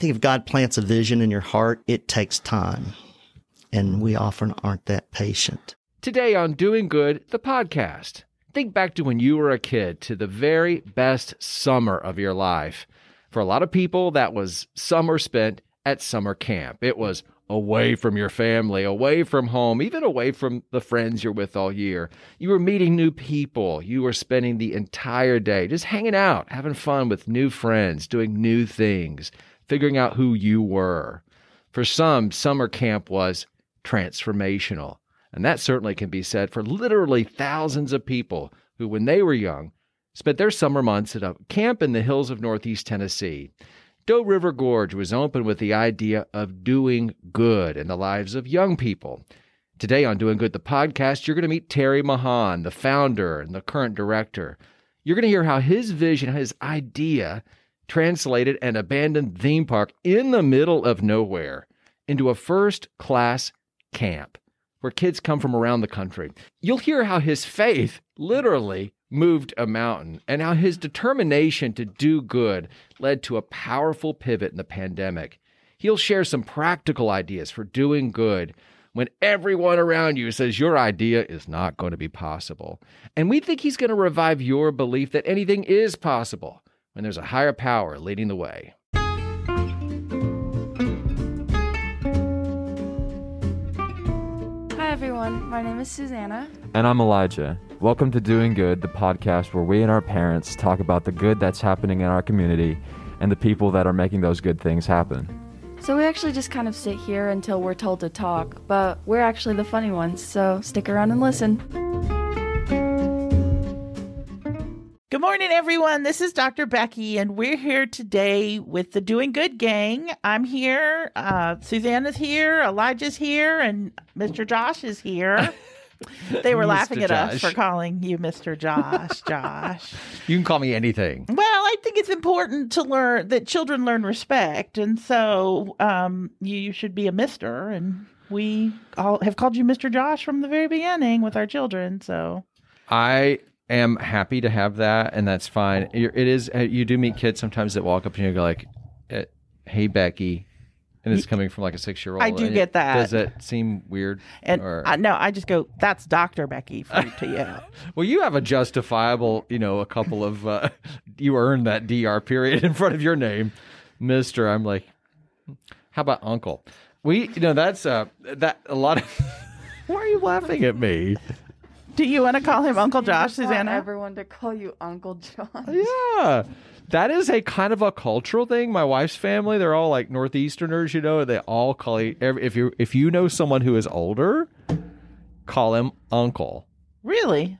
think if God plants a vision in your heart, it takes time. And we often aren't that patient. Today on Doing Good, the podcast. Think back to when you were a kid, to the very best summer of your life. For a lot of people, that was summer spent at summer camp. It was away from your family, away from home, even away from the friends you're with all year. You were meeting new people. You were spending the entire day just hanging out, having fun with new friends, doing new things, figuring out who you were. For some, summer camp was transformational. And that certainly can be said for literally thousands of people who, when they were young, spent their summer months at a camp in the hills of Northeast Tennessee. Doe River Gorge was open with the idea of doing good in the lives of young people. Today on Doing Good, the podcast, you're going to meet Terry Mahan, the founder and the current director. You're going to hear how his vision, his idea, translated an abandoned theme park in the middle of nowhere into a first class camp where kids come from around the country. You'll hear how his faith literally moved a mountain and how his determination to do good led to a powerful pivot in the pandemic. He'll share some practical ideas for doing good when everyone around you says your idea is not going to be possible. And we think he's going to revive your belief that anything is possible when there's a higher power leading the way. Hi everyone, my name is Susanna. And I'm Elijah. Welcome to Doing Good, the podcast where we and our parents talk about the good that's happening in our community and the people that are making those good things happen. So we actually just kind of sit here until we're told to talk, but we're actually the funny ones, so stick around and listen. Good morning, everyone. This is Dr. Becky, and we're here today with the Doing Good Gang. I'm here, uh, Susanna's here, Elijah's here, and Mr. Josh is here. They were laughing at us Josh. for calling you Mr. Josh. Josh. You can call me anything. Well, I think it's important to learn that children learn respect, and so um, you, you should be a Mister. And we all have called you Mr. Josh from the very beginning with our children. So I am happy to have that, and that's fine. It is. uh, You do meet kids sometimes that walk up to you and go like, eh, "Hey, Becky," and it's coming from like a six-year-old. I do And get that. Does that seem weird? and Or- I, no, I just go, "That's Doctor Becky" for to you. well, you have a justifiable, you know, a couple of uh, you earned that dr period in front of your name, Mister. I'm like, how about Uncle? We, you know, that's uh, that a lot of. Why are you laughing at me? Do you want to call him Uncle You Josh, just want Susanna? everyone to call you Uncle Josh. Yeah. That is a kind of a cultural thing. My wife's family, they're all like Northeasterners, you know, they all call you, if you if you know someone who is older, call him uncle Really?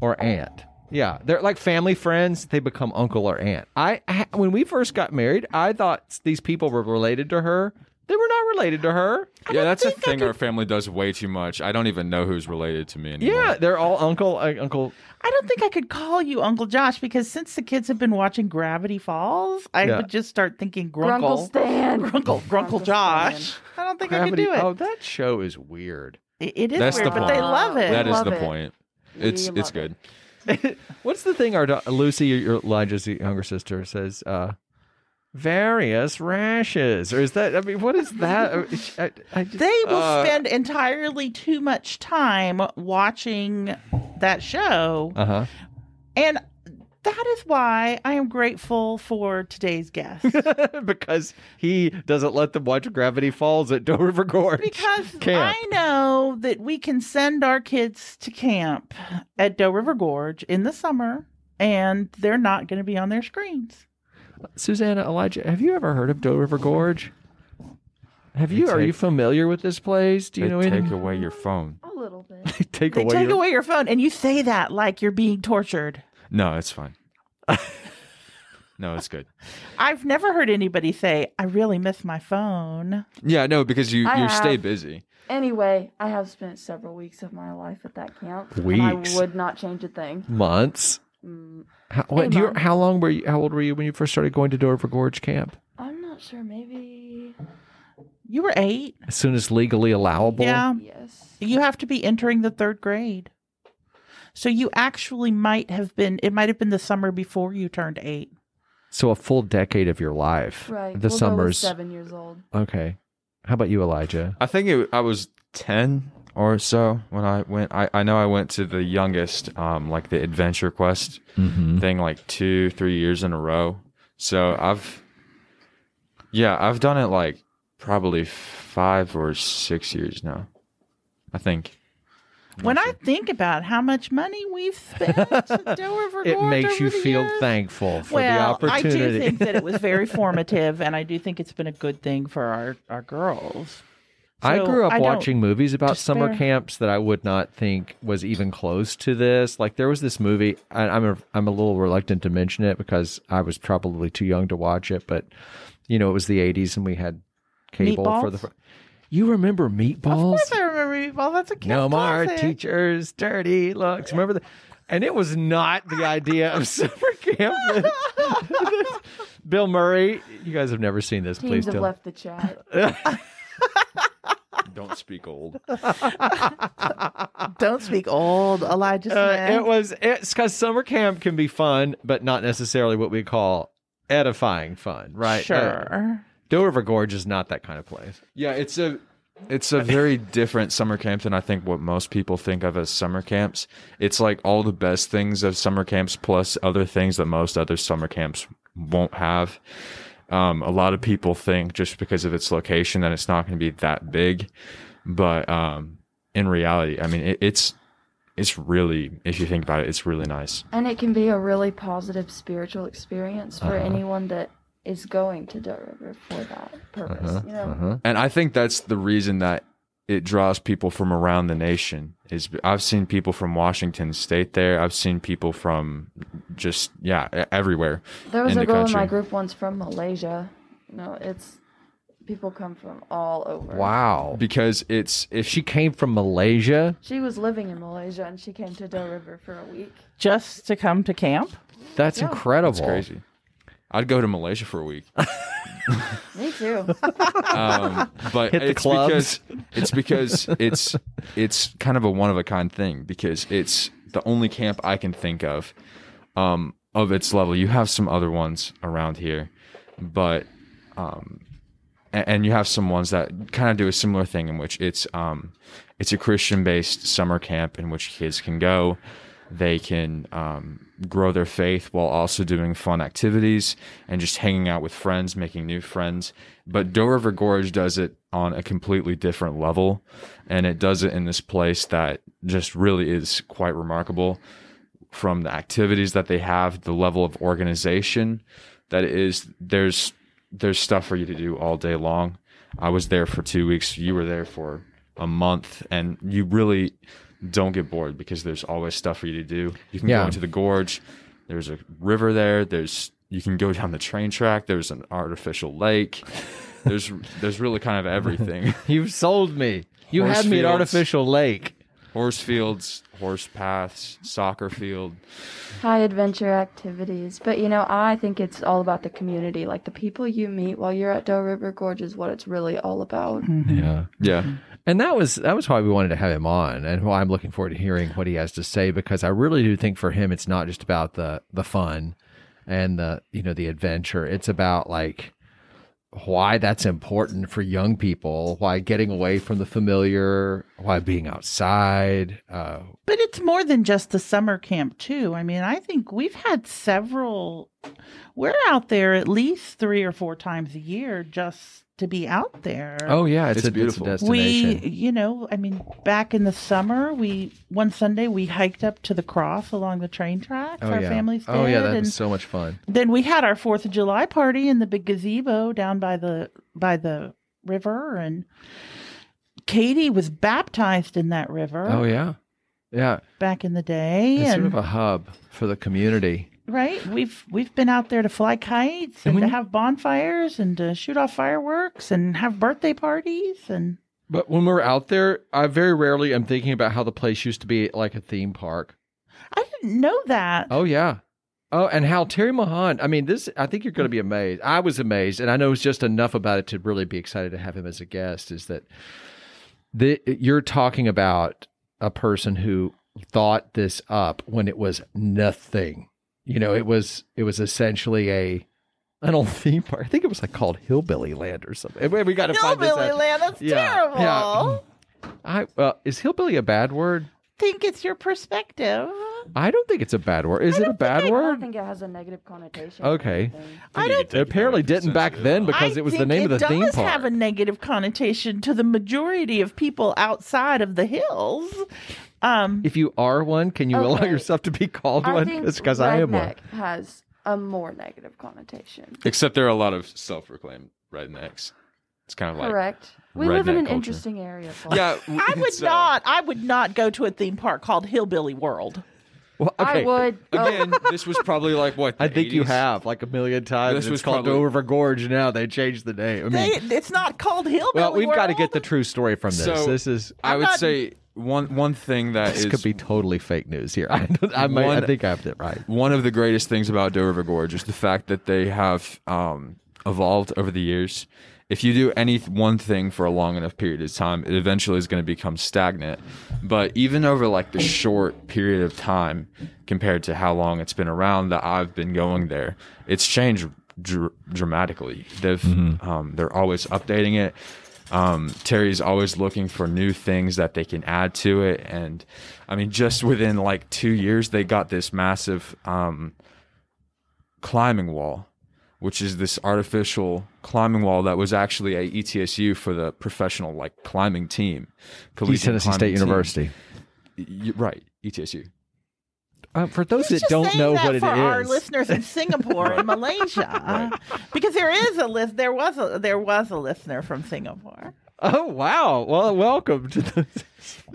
or aunt. Yeah, they're like family friends, they become uncle or aunt. I I- when we first got married, I thought these people were related to her. They were not related to her. yeah, that's a thing our family does way too much. I don't even know who's related to me anymore. Yeah, they're all uncle uh, uncle I don't think I could call you Uncle Josh because since the kids have been watching Gravity Falls, I Yeah. would just start thinking Grunkle Grunkle. Stan. Grunkle, Grunkle Grunkle Josh. I don't think gravity. I could do it. Oh, that show is weird. It- it is That's weird, the but they point. love it. That is Love the it. point. It's We it's love it. good. What's the thing our da- Lucy, your Elijah's younger sister, says? Uh, various rashes, or is that? I mean, what is that? I, I, just- They will uh, spend entirely too much time watching that show. Uh And that is why I am grateful for today's guest. because he doesn't let them watch Gravity Falls at Doe River Gorge. Because Camp. I know that we can send our kids to camp at Doe River Gorge in the summer and they're not going to be on their screens. Susanna, Elijah, have you ever heard of Doe River Gorge? Have you? They are you familiar with this place? Do you they know take away your phone. A little bit. take They away. take your- away your phone and you say that like you're being tortured. No, it's fine. no, it's good. I've never heard anybody say, I really miss my phone. Yeah, no, because you I you stay have. busy. Anyway, I have spent several weeks of my life at that camp. and Weeks? I would not change a thing. months. Mm, How, what, do you, how long were you? How old were you when you first started going to Doe River Gorge camp? I'm not sure. Maybe. You were eight. As soon as legally allowable. Yeah. Yes. You have to be entering the third grade. So you actually might have been, it might have been the summer before you turned eight. So a full decade of your life. Right. The we'll go with summers. seven years old. Okay. How about you, Elijah? I think it, I was 10 or so when I went. I, I know I went to the youngest, um, like the Adventure Quest Mm-hmm. thing, like two, three years in a row. So I've, yeah, I've done it like probably five or six years now. I think. When I think about how much money we've spent at Del It makes you feel years, thankful for well, the I opportunity. do think that it was very formative, and I do think it's been a good thing for our, our girls. I grew up I watching movies about summer camps that I would not think was even close to this. Like there was this movie. I, I'm a, I'm a little reluctant to mention it because I was probably too young to watch it. But you know, it was the '80s and we had cable for the. Meatballs? fr- You remember meatballs? Of Meatballs? course, I remember Meatball. That's a camp no more classic. teachers, dirty looks. Remember that? And it was not the idea of summer camp. Bill Murray, you guys have never seen this. Please Teams have don't. left the chat. Don't speak old. Don't speak old, Elijah Smith. Uh, it was it's because summer camp can be fun, but not necessarily what we call edifying fun, right? Uh, Sure. Doe River Gorge is not that kind of place. Yeah, it's a it's a very different summer camp than I think what most people think of as summer camps. It's like all the best things of summer camps plus other things that most other summer camps won't have. Um, a lot of people think just because of its location that it's not going to be that big, but um, in reality, I mean, it, it's it's really if you think about it, it's really nice. And it can be a really positive spiritual experience for Uh-huh. anyone that is going to Doe River for that purpose. Uh-huh, You know, uh-huh. And I think that's the reason that it draws people from around the nation. Is I've seen people from Washington State there. I've seen people from just yeah everywhere. there was in a the girl in my group once from Malaysia. You know, it's people come from all over. Wow. Because it's if She came from Malaysia. She was living in Malaysia and she came to Doe River for a week. Just to come to camp? That's Yeah. incredible. it's crazy. I'd go to Malaysia for a week. Me too. um, but Hit the it's clubs. because it's because it's it's kind of a one of a kind thing because it's the only camp I can think of um, of its level. You have some other ones around here, but um, a- and you have some ones that kind of do a similar thing in which it's um, it's a Christian based summer camp in which kids can go. They can um, grow their faith while also doing fun activities and just hanging out with friends, making new friends. But Doe River Gorge does it on a completely different level, and it does it in this place that just really is quite remarkable from the activities that they have, the level of organization that is. There's there's stuff for you to do all day long. I was there for two weeks. You were there for a month, and you really don't get bored because there's always stuff for you to do. You can Yeah. go into the gorge. There's a river there. There's you can go down the train track. There's an artificial lake. There's there's really kind of everything. You've sold me. You had me at artificial lake. horse fields, horse paths, soccer field. High adventure activities. But you know, I think it's all about the community. Like the people you meet while you're at Doe River Gorge is what it's really all about. Mm-hmm. Yeah. Yeah. And that was that was why we wanted to have him on, and why I'm looking forward to hearing what he has to say because I really do think for him it's not just about the the fun and the you know the adventure. It's about like why that's important for young people, why getting away from the familiar, why being outside. Uh, But it's more than just the summer camp, too. I mean, I think we've had several. We're out there at least three or four times a year just to be out there. oh yeah, it's, It's a, beautiful. It's a we, destination. you know, I mean, back in the summer, we one Sunday we hiked up to the cross along the train tracks. oh our yeah. families did, oh yeah, that and was so much fun. then we had our Fourth of July party in the big gazebo down by the by the river, and Katie was baptized in that river Oh yeah, yeah. back in the day, It's and sort of a hub for the community. Right, we've we've been out there to fly kites And and, to have bonfires and to shoot off fireworks and have birthday parties and But when we're out there, I very rarely am thinking about how the place used to be like a theme park. I didn't know that. Oh yeah. Oh, and how Terry Mahan. I mean, this. I think you're going to be amazed. I was amazed, and I know it's just enough about it to really be excited to have him as a guest. Is that the you're talking about a person who thought this up when it was nothing. You know, it was it was essentially a An old theme park. I think it was like called Hillbilly Land or something. We- We got to find this Hillbilly land. That's Yeah, terrible. yeah. I uh, is hillbilly a bad word? think it's your perspective. I don't think it's a bad word. Is it a bad word? I don't think it has a negative connotation. Okay. anything. I don't It apparently didn't back then because I it was the name of the theme does park. have a negative connotation to the majority of people outside of the hills. Um, if you are one, can you allow yourself to be called I one? It's because I am one. redneck has a more negative connotation. Except there are a lot of self-proclaimed rednecks. It's kind of like Correct. We live in an culture. interesting area. Paul. yeah. I would uh, not. I would not go to a theme park called Hillbilly World. Well, okay. I would. oh, Again, this was probably like what I the think you have like a million times. This it's was called probably- Doe River Gorge now. They changed the name. I mean, They, it's not called Hillbilly well, we've got to get the true story from this. So- this is I I'm would not- say one one thing that this is could be totally fake news here. I, I, might, I think I have it right. one of the greatest things about Doe River Gorge is the fact that they have um, evolved over the years. If you do any one thing for a long enough period of time, it eventually is going to become stagnant. But even over like the short period of time compared to how long it's been around that I've been going there, it's changed dr- dramatically. They've um, they're always updating it. Um, Terry's always looking for new things that they can add to it, and I mean, just within like two years, they got this massive um, climbing wall, which is this artificial climbing wall that was actually a E ETSU for the professional like climbing team. East Tennessee State team. University. Right, ETSU. Uh, for those He's that just don't know that what it is, for our listeners in Singapore and Malaysia, because there is a list. There was a there was a listener from Singapore. Oh wow! Well, welcome to the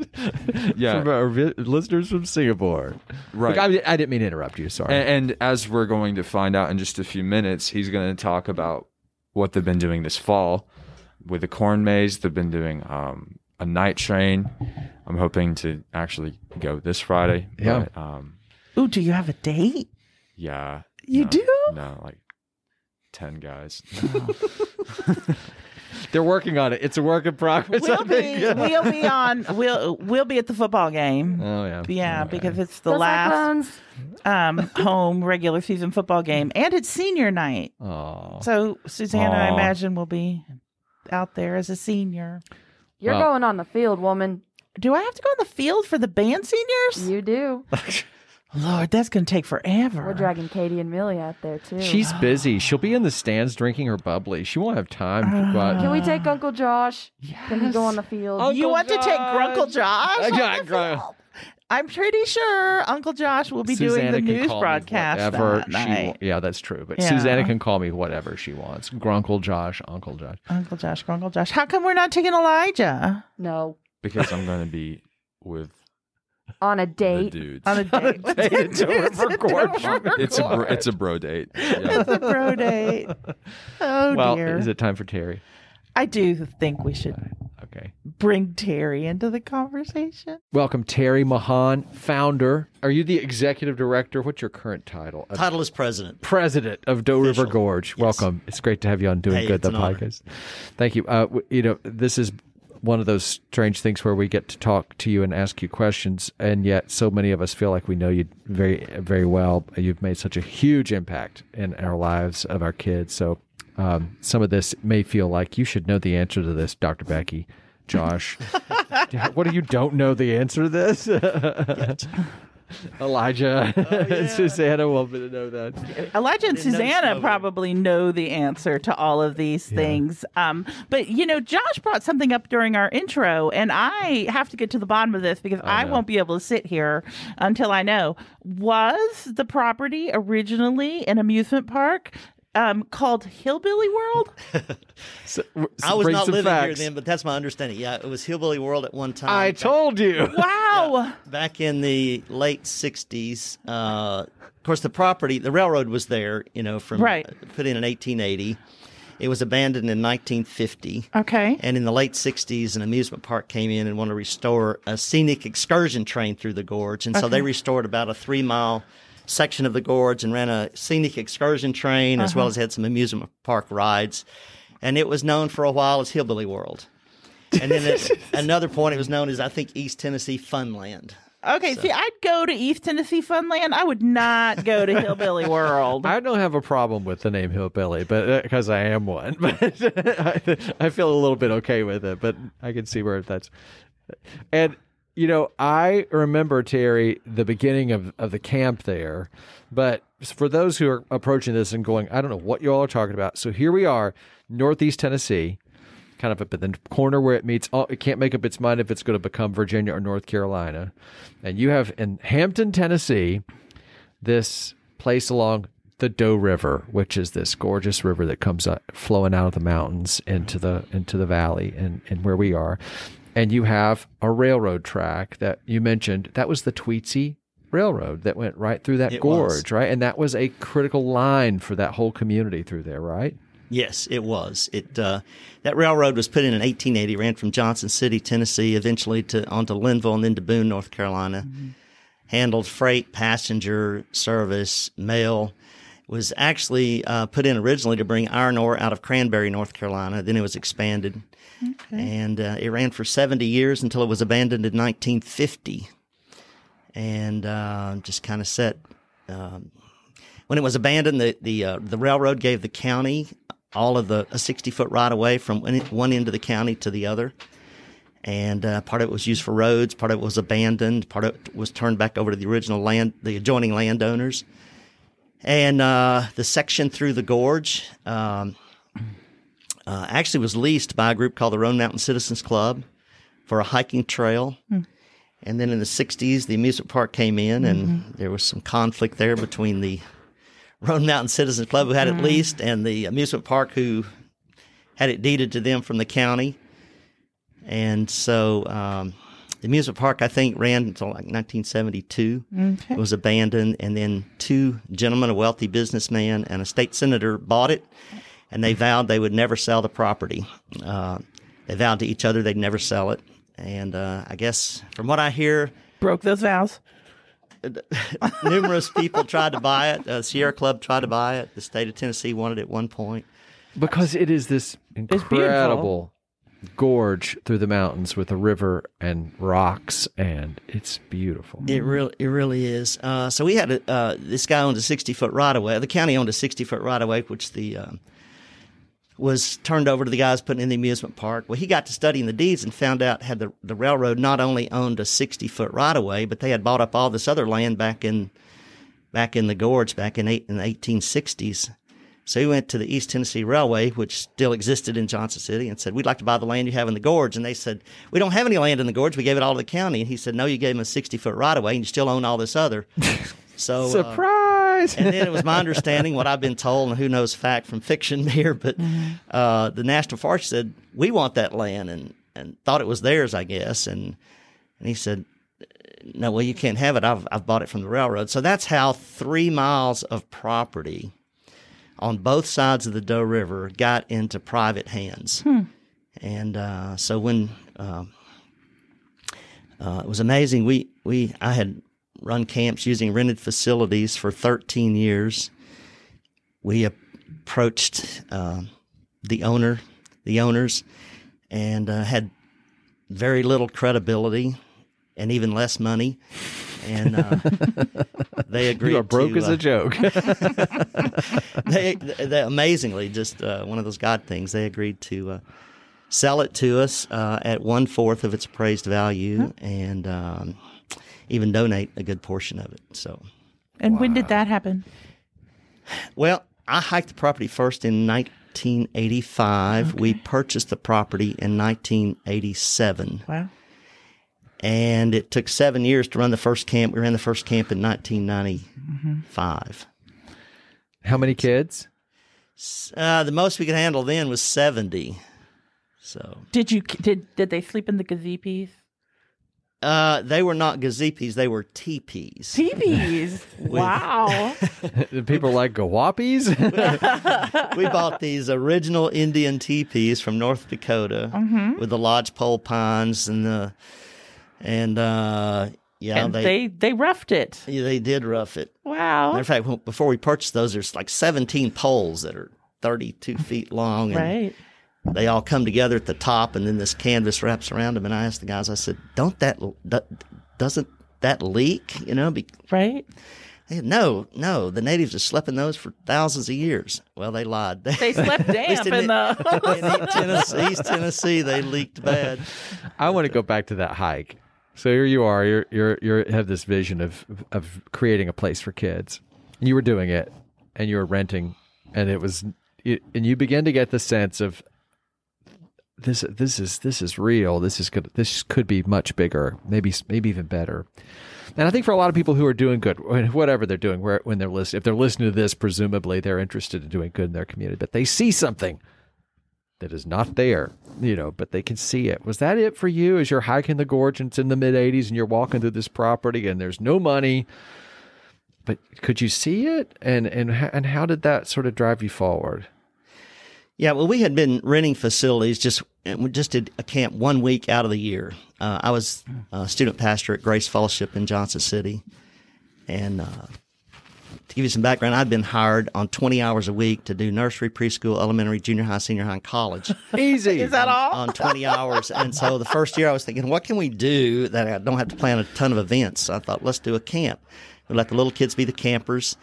Yeah. from our vi- listeners from Singapore. Right. Look, I, I didn't mean to interrupt you. Sorry. And, and as we're going to find out in just a few minutes, he's going to talk about what they've been doing this fall with the corn maze. They've been doing um, a night train. I'm hoping to actually go this Friday. Yeah. But, um, Ooh, do you have a date? yeah. You no, do? No, like ten guys. They're working on it. It's a work in progress. We'll be we'll be on we'll we'll be at the football game. Oh yeah. Yeah, Okay. because it's the Go last um, home regular season football game, and it's senior night. Oh. So Susanna, I Aw. imagine, will be out there as a senior. You're Well- going on the field, woman. Do I have to go on the field for the band seniors? You do. Lord, that's going to take forever. We're dragging Katie and Millie out there too. She's busy. She'll be in the stands drinking her bubbly. She won't have time to go out. Can we take Uncle Josh? Can he go on the field? Oh, you Uncle want to take Grunkle Josh. Josh? Uh, on yeah, the Gr- field? I'm pretty sure Uncle Josh will be Susanna doing the can news broadcast whatever that she night. wa- yeah, that's true. But Yeah. Susanna can call me whatever she wants. Grunkle Josh, Uncle Josh. Uncle Josh, Grunkle Josh. How come we're not taking Elijah no. because I'm going to be with On a the date. dudes. on a date? with date the at Dover? Gorge. it's a bro, it's a bro date. Yeah. It's a bro date. Oh well, dear. is it time for Terry? I do think we should Okay. bring Terry into the conversation. Welcome, Terry Mahan, founder. Are you the executive director? What's your current title? Uh, Title is president. President of Doe River Gorge. Yes. Welcome. It's great to have you on Doing Hey, Good, it's the an honor. podcast. Thank you. Uh, w- you know, this is one of those strange things where we get to talk to you and ask you questions, and yet so many of us feel like we know you very, very well. You've made such a huge impact in our lives of our kids. So um, some of this may feel like you should know the answer to this, Dr. Becky. Josh, what do you don't know the answer to this? Elijah, Oh, Susanna want me to know that. Elijah and Didn't know Susanna probably know the answer to all of these things. Um, but you know, Josh brought something up during our intro, and I have to get to the bottom of this because I no. won't be able to sit here until I know. Was the property originally an amusement park? Um, called Hillbilly World. So, w- I was not some living here then, but that's my understanding. Yeah, it was Hillbilly World at one time. I told you. Wow. back in the late '60s. Uh, of course, the property, the railroad was there. You know, from Right. put in in 1880. It was abandoned in 1950. Okay. And in the late 60s, an amusement park came in and wanted to restore a scenic excursion train through the gorge. And so they restored about a three mile section of the gorge and ran a scenic excursion train as well uh-huh. as had some amusement park rides. And it was known for a while as Hillbilly World. And then at another point, it was known as, I think, East Tennessee Funland. Okay, see, I'd go to East Tennessee Funland. I would not go to Hillbilly World. I don't have a problem with the name hillbilly, but uh, because I am one, but I, I feel a little bit okay with it. But I can see where that's. And you know, I remember Terry the beginning of of the camp there, but for those who are approaching this and going, I don't know what you all are talking about. So here we are, Northeast Tennessee, kind of up at the corner where it meets. All, it can't make up its mind if it's going to become Virginia or North Carolina, and you have in Hampton, Tennessee, this place along the Doe River, which is this gorgeous river that comes up, flowing out of the mountains into the into the valley and, and where we are. And you have a railroad track that you mentioned. That was the Tweetsie Railroad that went right through that It gorge, was. right? And that was a critical line for that whole community through there, right? Yes, it was. It uh, that railroad was put in in 1880. Ran from Johnson City, Tennessee, eventually to onto Linville and then to Boone, North Carolina. Handled freight, passenger service, mail. Was actually uh, put in originally to bring iron ore out of Cranberry, North Carolina. Then it was expanded, and uh, it ran for 70 years until it was abandoned in 1950, and uh, just kind of set um, when it was abandoned, the the uh, the railroad gave the county all of the a sixty foot right away from one one end of the county to the other, and uh, part of it was used for roads, part of it was abandoned, part of it was turned back over to the original land, the adjoining landowners, and uh, the section through the gorge. Um, uh, actually was leased by a group called the Roan Mountain Citizens Club for a hiking trail. And then in the 60s, the amusement park came in, and there was some conflict there between the Roan Mountain Citizens Club, who had it leased, and the amusement park, who had it deeded to them from the county. And so um, the amusement park, I think, ran until like 1972. It was abandoned, and then two gentlemen, a wealthy businessman and a state senator, bought it, and they vowed they would never sell the property. Uh, they vowed to each other they'd never sell it. And uh, I guess from what I hear, Broke those vows. numerous people tried to buy it. Uh, Sierra Club tried to buy it. The state of Tennessee wanted it at one point. Because it is this incredible gorge through the mountains with a river and rocks, and it's beautiful. It really, it really is. Uh, so we had a, uh, this guy owned a sixty foot right of way. The county owned a sixty foot right of way, which the um, was turned over to the guys putting in the amusement park. Well, he got to studying the deeds and found out had the the railroad not only owned a sixty foot right of way, but they had bought up all this other land back in back in the gorge back in eight in the eighteen sixties. So he went to the East Tennessee Railway, which still existed in Johnson City, and said, "We'd like to buy the land you have in the gorge." And they said, "We don't have any land in the gorge. We gave it all to the county." And he said, "No, you gave him a sixty foot right of way, and you still own all this other." So uh, Surprise! and then it was my understanding, what I've been told, and who knows fact from fiction here, but uh, the National Forest said we want that land, and and thought it was theirs, I guess, and and he said. No, well, you can't have it. I've, I've bought it from the railroad. So that's how three miles of property on both sides of the Doe River got into private hands. And uh, so when uh, uh, it was amazing, we, we I had run camps using rented facilities for 13 years. We approached uh, the owner, the owners, and uh, had very little credibility and even less money. And uh, they agreed. you are broke to, as uh, a joke. they, they amazingly just uh, one of those God things. They agreed to uh, sell it to us uh, at one fourth of its appraised value, and um, even donate a good portion of it. So, And when did that happen? well, I hiked the property first in 1985. We purchased the property in 1987, Wow. and it took seven years to run the first camp. We ran the first camp in 1995. How many kids? Uh, the most we could handle then was 70. So Did you did did they sleep in the gazipis? Uh, they were not gazipis, they were teepees. Teepees. wow. The people like gawapis? we bought these original Indian teepees from North Dakota with the lodgepole pines and the and uh, yeah and they, they they roughed it. yeah, they did rough it. Wow. Matter of fact, before we purchased those, there's like 17 poles that are 32 feet long, and Right. They all come together at the top, and then this canvas wraps around them. And I asked the guys, I said, "Don't that doesn't that leak? You know, be, Right? Hey, No, no, the natives have slept in those for thousands of years. Well, they lied. They slept At damp in the. in East Tennessee, East Tennessee, they leaked bad. I want to go back to that hike. So here you are. You're you're you have this vision of of creating a place for kids. You were doing it, and you were renting, and it was, and you begin to get the sense of this. This is this is real. This is good. This could be much bigger. Maybe maybe even better. And I think for a lot of people who are doing good, whatever they're doing, where when they're listening, if they're listening to this, presumably they're interested in doing good in their community, but they see something that is not there, you know, but they can see it. Was that it for you as you're hiking the gorge and it's in the mid 80s and you're walking through this property and there's no money? But could you see it? And and and how did that sort of drive you forward? Yeah, well, we had been renting facilities just and we just did a camp one week out of the year. Uh, I was a student pastor at Grace Fellowship in Johnson City, and uh, to give you some background, I'd been hired on twenty hours a week to do nursery, preschool, elementary, junior high, senior high, and college Easy. Is that all? on twenty hours. And so the first year, I was thinking, what can we do that I don't have to plan a ton of events? I thought, let's do a camp. We let the little kids be the campers.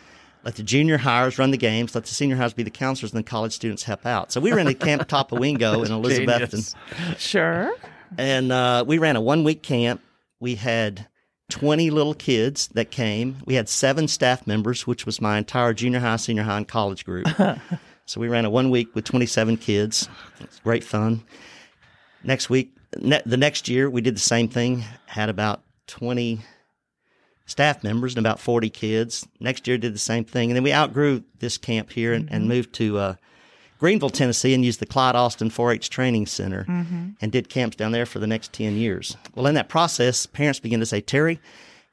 Let the junior hires run the games. Let the senior hires be the counselors, and the college students help out. So we ran a Camp Topawingo in Elizabethton, Sure. and uh, we ran a one week camp. We had 20 little kids that came. We had seven staff members, which was my entire junior high, senior high, and college group. so we ran a one week with 27 kids. It was great fun. Next week, ne- the next year, we did the same thing, had about 20 staff members and about 40 kids. Next year, did the same thing. And then we outgrew this camp here and, and moved to uh, Greeneville, Tennessee, and used the Clyde Austin 4 H Training Center and did camps down there for the next 10 years. Well, in that process, parents began to say, Terry,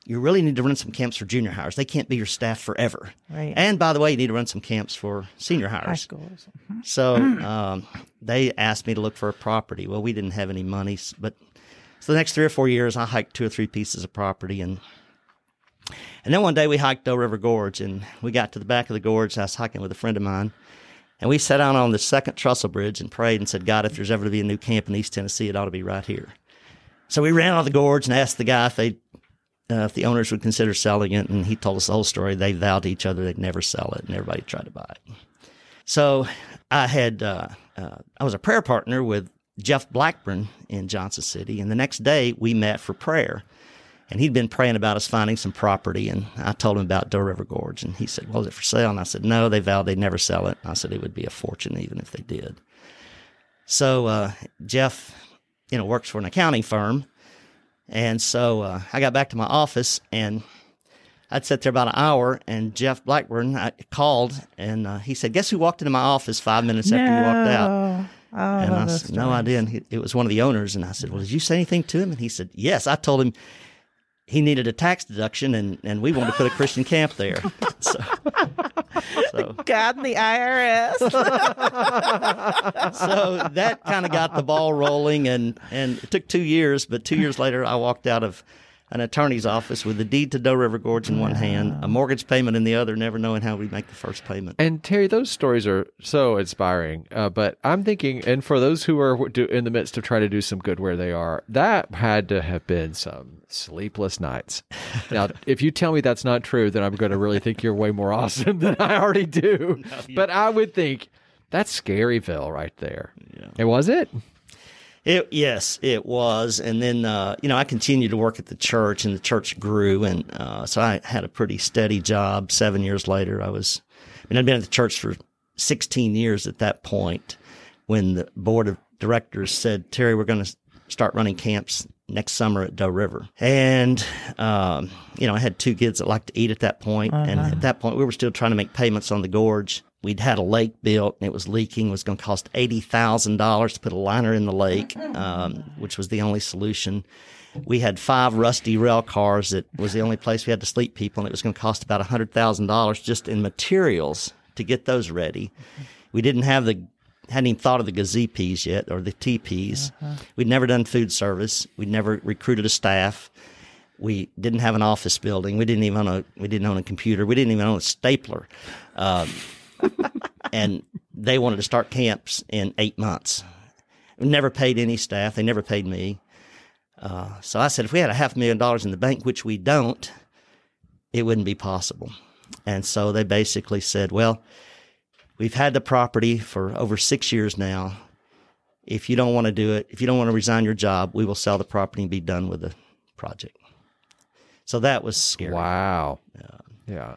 you really need to run some camps for junior hires. They can't be your staff forever. Right. And by the way, you need to run some camps for senior hires. High schools. So um, they asked me to look for a property. Well, we didn't have any money, but so the next three or four years, I hiked two or three pieces of property, and and then one day we hiked Doe River Gorge, and we got to the back of the gorge. I was hiking with a friend of mine, and we sat down on the second trestle bridge and prayed and said, God, if there's ever to be a new camp in East Tennessee, it ought to be right here. So we ran on the gorge and asked the guy if they. Uh, if the owners would consider selling it, and he told us the whole story. They vowed to each other they'd never sell it, and everybody tried to buy it. So I had uh, uh, I was a prayer partner with Jeff Blackburn in Johnson City, and the next day we met for prayer. And he'd been praying about us finding some property, and I told him about Doe River Gorge, and he said, "Well, is it for sale?" And I said, "No, they vowed they'd never sell it." I said, "It would be a fortune even if they did." So uh, Jeff, you know, works for an accounting firm, and so uh, I got back to my office and I'd sat there about an hour, and Jeff Blackburn I called, and uh, he said, "Guess who walked into my office five minutes after you walked out?" Oh, And I said, "No, stories. I didn't." He, it was one of the owners, and I said, "Well, did you say anything to him?" And he said, "Yes." I told him he needed a tax deduction, and and we wanted to put a Christian camp there. So, so, God and the IRS. so that kind of got the ball rolling, and and it took two years, but two years later, I walked out of an attorney's office with the deed to Doe River Gorge in one hand, a mortgage payment in the other, never knowing how we'd make the first payment. And Terry, those stories are so inspiring. Uh, but I'm thinking, and for those who are do, in the midst of trying to do some good where they are, that had to have been some sleepless nights. Now, if you tell me that's not true, then I'm going to really think you're way more awesome than I already do. But I would think that's Scaryville right there. Yeah. And was it? It, yes, it was. And then, uh, you know, I continued to work at the church and the church grew. And, uh, so I had a pretty steady job. Seven years later, I was, I mean, I'd been at the church for 16 years at that point when the board of directors said, Terry, we're going to start running camps next summer at Doe River. And, um, you know, I had two kids that liked to eat at that point. And at that point, we were still trying to make payments on the gorge. We'd had a lake built and it was leaking. It was going to cost $80,000 to put a liner in the lake, um, which was the only solution. We had five rusty rail cars that was the only place we had to sleep people. And it was going to cost about $100,000 just in materials to get those ready. We didn't have the hadn't even thought of the gazepes yet or the TPs. We'd never done food service. We'd never recruited a staff. We didn't have an office building. We didn't even own a we didn't own a computer. We didn't even own a stapler. Um, and they wanted to start camps in eight months. Never paid any staff. They never paid me. Uh, so I said, if we had a half million dollars in the bank, which we don't, it wouldn't be possible. And so they basically said, well, we've had the property for over six years now. If you don't want to do it, if you don't want to resign your job, we will sell the property and be done with the project. So that was scary. Wow. Yeah.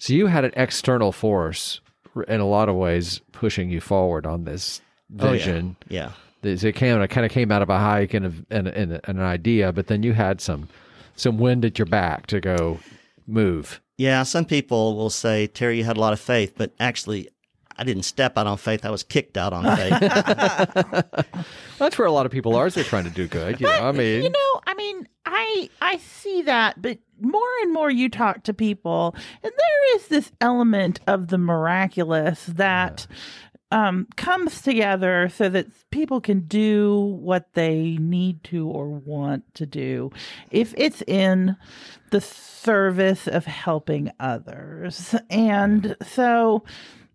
So you had an external force in a lot of ways pushing you forward on this Oh, yeah. vision. Yeah. This- It came, it kind of came out of a hike and, a, and, and, and an idea, but then you had some some wind at your back to go move. Yeah, some people will say, Terry, you had a lot of faith, but actually, I didn't step out on faith. I was kicked out on faith. That's where a lot of people are. They're trying to do good. You know, I mean, you know, I mean, I I see that, but more and more you talk to people, and there is this element of the miraculous that um, comes together so that people can do what they need to or want to do, if it's in the service of helping others, and so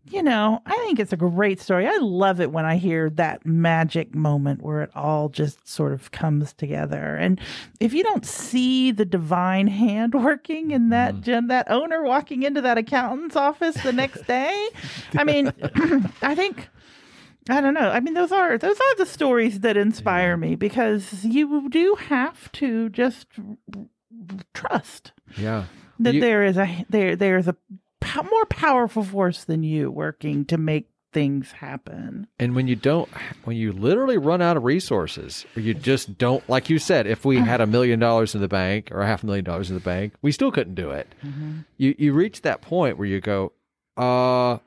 you know, I think it's a great story. I love it when I hear that magic moment where it all just sort of comes together. And if you don't see the divine hand working in that mm-hmm. gen, that owner walking into that accountant's office the next day, I mean, I think I don't know. I mean, those are those are the stories that inspire me because you do have to just trust yeah. that You- there is a there there is a more powerful force than you working to make things happen. And when you don't, when you literally run out of resources, or you just don't, like you said, if we uh-huh. had a million dollars in the bank or a half a million dollars in the bank, we still couldn't do it. Mm-hmm. You you reach that point where you go, uh,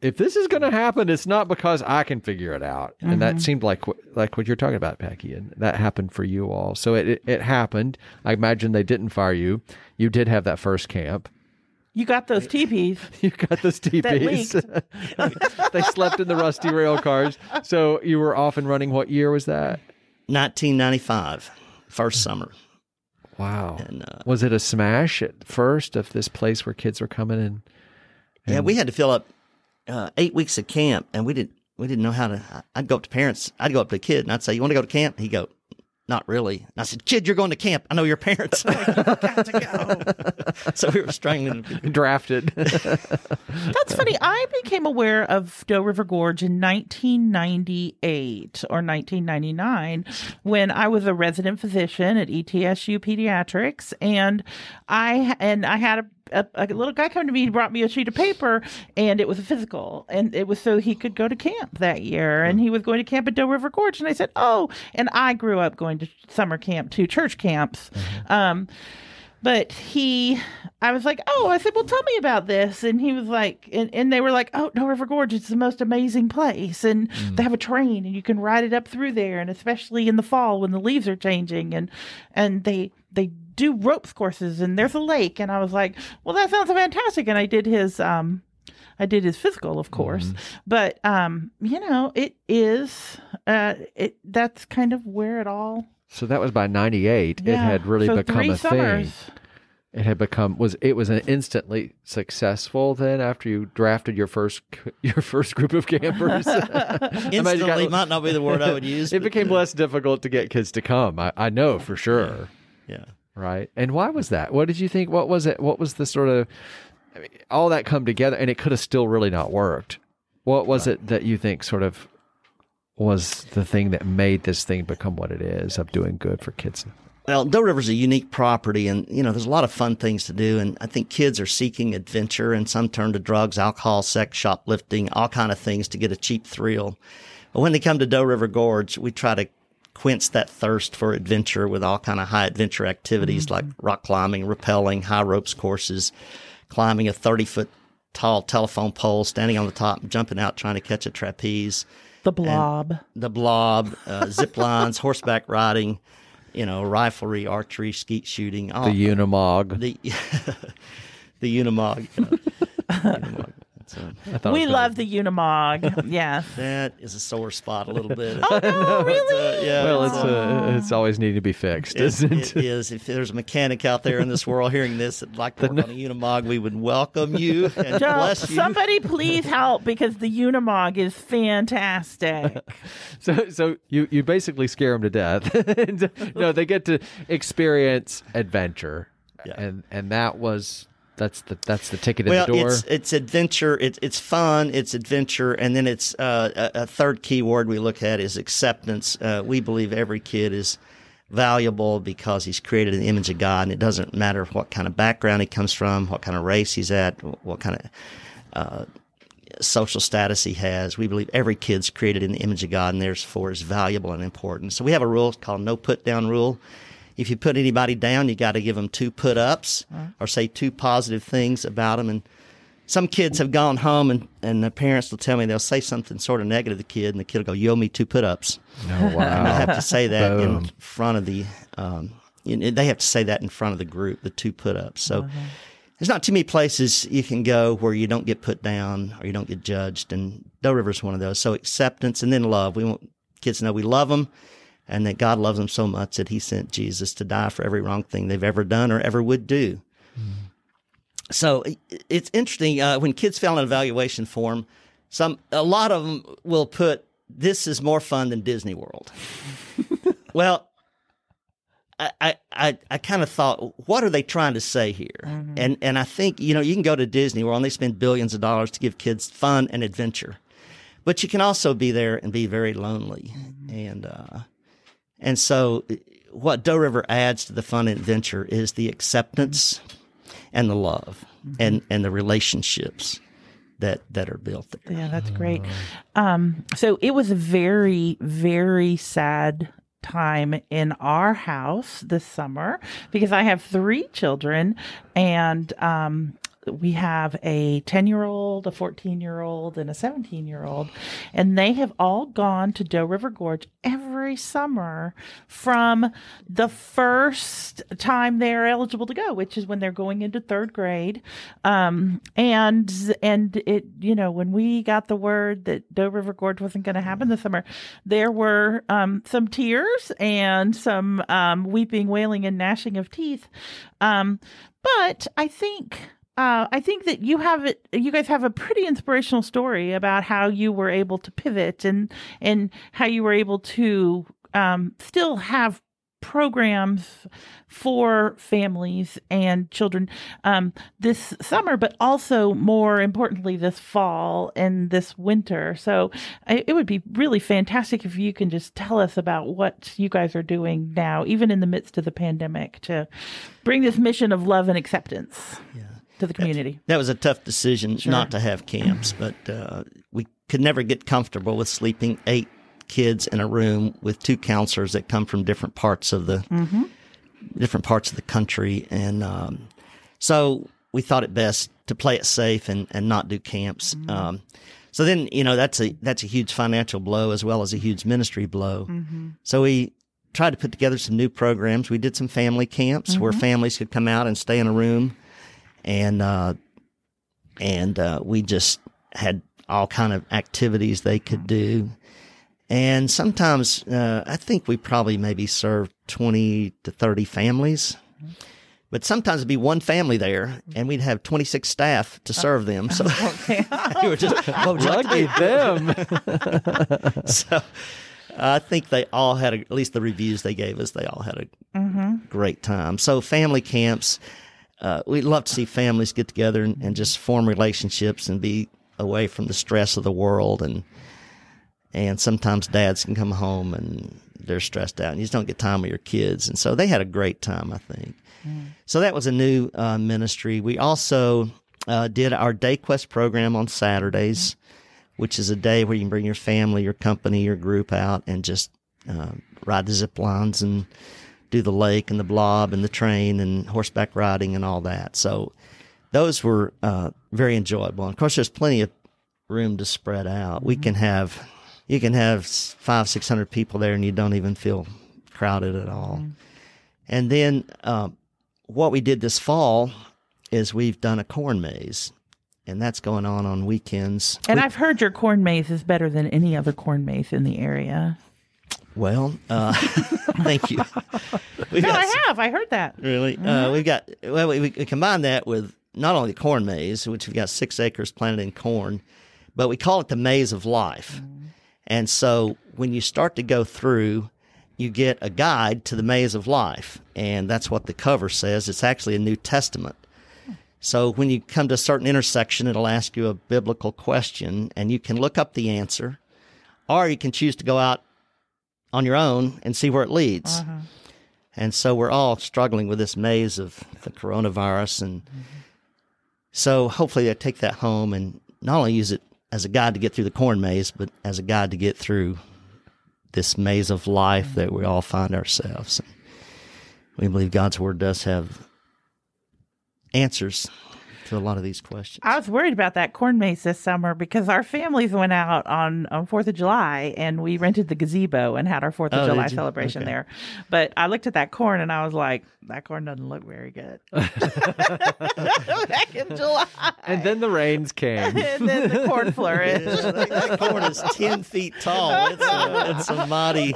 if this is going to happen, it's not because I can figure it out. And that mm-hmm. seemed like like what you're talking about, Becky, and that happened for you all. So it, it it happened. I imagine they didn't fire you. You did have that first camp. You got those teepees. You got those TPs. they slept in the rusty rail cars. So you were off and running. What year was that? 1995, first summer. Wow. And uh, Was it a smash at first of this place where kids were coming in? yeah, we had to fill up uh, eight weeks of camp, and we didn't we didn't know how to. I'd go up to parents. I'd go up to a kid, and I'd say, "You want to go to camp?" He'd go, "Not really." And I said, "Kid, you're going to camp. I know your parents." got to go. so we were strangling. Drafted. That's funny. I became aware of Doe River Gorge in 1998 or 1999 when I was a resident physician at ETSU Pediatrics, and I and I had a a, a little guy come to me. He brought me a sheet of paper, and it was a physical, and it was so he could go to camp that year. And he was going to camp at Doe River Gorge, and I said, "Oh!" And I grew up going to summer camp to church camps. Um, but he i was like oh i said well tell me about this and he was like and, and they were like oh Doe River Gorge it's the most amazing place and they have a train and you can ride it up through there and especially in the fall when the leaves are changing and and they they do ropes courses and there's a lake and i was like well that sounds fantastic and i did his um I did his physical, of course, but um, you know, it is uh, it that's kind of where it all. so that was by 98. It had really So become three a summers. thing. It had become was it was an instantly successful then after you drafted your first your first group of campers. Instantly got- might not be the word I would use. it but, became uh, less difficult to get kids to come. I, I know for sure. Yeah. Right. And why was that? What did you think? What was it? What was the sort of I mean, all that come together and it could have still really not worked. What was it that you think sort of was the thing that made this thing become what it is of doing good for kids? Well, Doe River's a unique property, and you know there's a lot of fun things to do, and I think kids are seeking adventure, and some turn to drugs, alcohol, sex, shoplifting, all kind of things to get a cheap thrill. But when they come to Doe River Gorge, we try to quench that thirst for adventure with all kind of high adventure activities like rock climbing, rappelling, high ropes courses, climbing a 30 foot tall telephone pole, standing on the top, jumping out trying to catch a trapeze The blob. the blob, uh, zip lines, horseback riding, you know, riflery, archery, skeet shooting, all The Unimog. the the Unimog. you know, Unimog. So I thought we was love the Unimog. yes. that is a sore spot a little bit. Oh, no, really? Uh, yeah, Well, it's, it's uh, it's always needing to be fixed, It- isn't it is. If there's a mechanic out there in this world hearing this that'd like to work on a Unimog, we would welcome you and Joe, bless you. somebody please help because the Unimog is fantastic. So, so you you basically scare them to death. And, no, they get to experience adventure, Yeah. and and that was that's the that's the ticket in the door. it's it's adventure. It's it's fun. It's adventure, and then it's uh, a, a third key word we look at is acceptance. Uh, we believe every kid is valuable because he's created in the image of God, and it doesn't matter what kind of background he comes from, what kind of race he's at, what kind of uh, social status he has. We believe every kid's created in the image of God and therefore is valuable and important. So we have a rule called no put down rule. If you put anybody down, you got to give them two put ups or say two positive things about them. And some kids have gone home and, and the parents will tell me they'll say something sort of negative to the kid and the kid will go, you owe me two put ups. oh And I have to say that in front of the, um, you know, they have to say that in front of the group, the two put ups. So there's not too many places you can go where you don't get put down or you don't get judged. And Doe River's one of those. So acceptance and then love. We want kids to know we love them and that God loves them so much that he sent Jesus to die for every wrong thing they've ever done or ever would do. So it's interesting uh, when kids fill out an evaluation form. Some a lot of them will put this is more fun than Disney World. well, I I I, I kind of thought, what are they trying to say here? And and I think you know you can go to Disney World and they spend billions of dollars to give kids fun and adventure, but you can also be there and be very lonely, and uh, and so what Doe River adds to the fun and adventure is the acceptance and the love and and the relationships that that are built there. Yeah, that's great. Um, so it was a very, very sad time in our house this summer because I have three children and um we have a 10 year old, a 14 year old, and a 17 year old, and they have all gone to Doe River Gorge every summer from the first time they're eligible to go, which is when they're going into third grade. Um, and and it, you know, when we got the word that Doe River Gorge wasn't going to happen this summer, there were um, some tears and some um, weeping, wailing, and gnashing of teeth. Um, but I think uh, I think that you have it. You guys have a pretty inspirational story about how you were able to pivot and and how you were able to um, still have programs for families and children um, this summer, but also more importantly this fall and this winter. So I, it would be really fantastic if you can just tell us about what you guys are doing now, even in the midst of the pandemic, to bring this mission of love and acceptance to the community. That was a tough decision not to have camps, but uh, we could never get comfortable with sleeping eight kids in a room with two counselors that come from different parts of the different parts of the country, and um, so we thought it best to play it safe and, and not do camps. Um, so then, you know, that's a that's a huge financial blow as well as a huge ministry blow. So we tried to put together some new programs. We did some family camps where families could come out and stay in a room and uh, and uh, we just had all kind of activities they could do. And sometimes uh, I think we probably maybe served twenty to thirty families, but sometimes it'd be one family there, and we'd have twenty six staff to serve them. So we were just what would you like to Lucky them. so I think they all had a, at least the reviews they gave us. They all had a great time. So family camps, uh, we'd love to see families get together and, and just form relationships and be away from the stress of the world. And and sometimes dads can come home and they're stressed out and you just don't get time with your kids. And so they had a great time i think. So that was a new uh, ministry. We also uh, did our day quest program on saturdays which is a day where you can bring your family your company your group out and just uh, ride the zip lines and do the lake and the blob and the train and horseback riding and all that. So those were uh, very enjoyable. And of course there's plenty of room to spread out. We can have you can have five six hundred people there and you don't even feel crowded at all. And then um, what we did this fall is we've done a corn maze and that's going on on weekends. And I've heard your corn maze is better than any other corn maze in the area. Well, uh, thank you. We've No, I have. I heard that. Really? Uh, we've got, well, we, we combine that with not only the corn maze, which we've got six acres planted in corn, but we call it the maze of life. And so when you start to go through, you get a guide to the maze of life. And that's what the cover says. It's actually a New Testament. So when you come to a certain intersection, it'll ask you a biblical question, and you can look up the answer, or you can choose to go out on your own and see where it leads. Mm-hmm. And so we're all struggling with this maze of the coronavirus. And mm-hmm. so hopefully I take that home and not only use it as a guide to get through the corn maze, but as a guide to get through this maze of life that we all find ourselves. We believe God's word does have answers to a lot of these questions. I was worried about that corn maze this summer because our families went out on on Fourth of July and we rented the gazebo and had our Fourth of Oh, July celebration Okay. there. But I looked at that corn and I was like, that corn doesn't look very good. Back in July, And then the rains came. and then the corn flourished. that, that corn is 10 feet tall. It's a, it's a mighty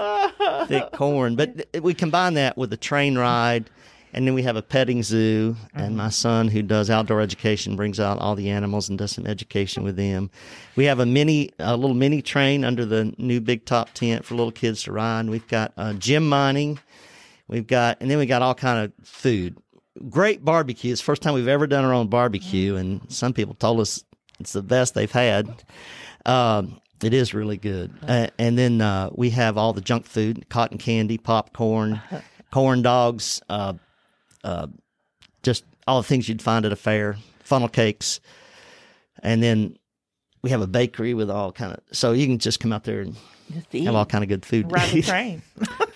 thick corn. But we combine that with a train ride, and then we have a petting zoo. And my son, who does outdoor education, brings out all the animals and does some education with them. We have a mini, a little mini train under the new big top tent for little kids to ride. We've got uh, gem mining. We've got, and then we got all kind of food. Great barbecue. It's the first time we've ever done our own barbecue, and some people told us it's the best they've had. Um, it is really good. Uh, and then uh, we have all the junk food: cotton candy, popcorn, corn dogs, uh, uh, just all the things you'd find at a fair, funnel cakes, and then we have a bakery with all kind of. So you can just come out there and Just eat. have all kind of good food. to Ride the train.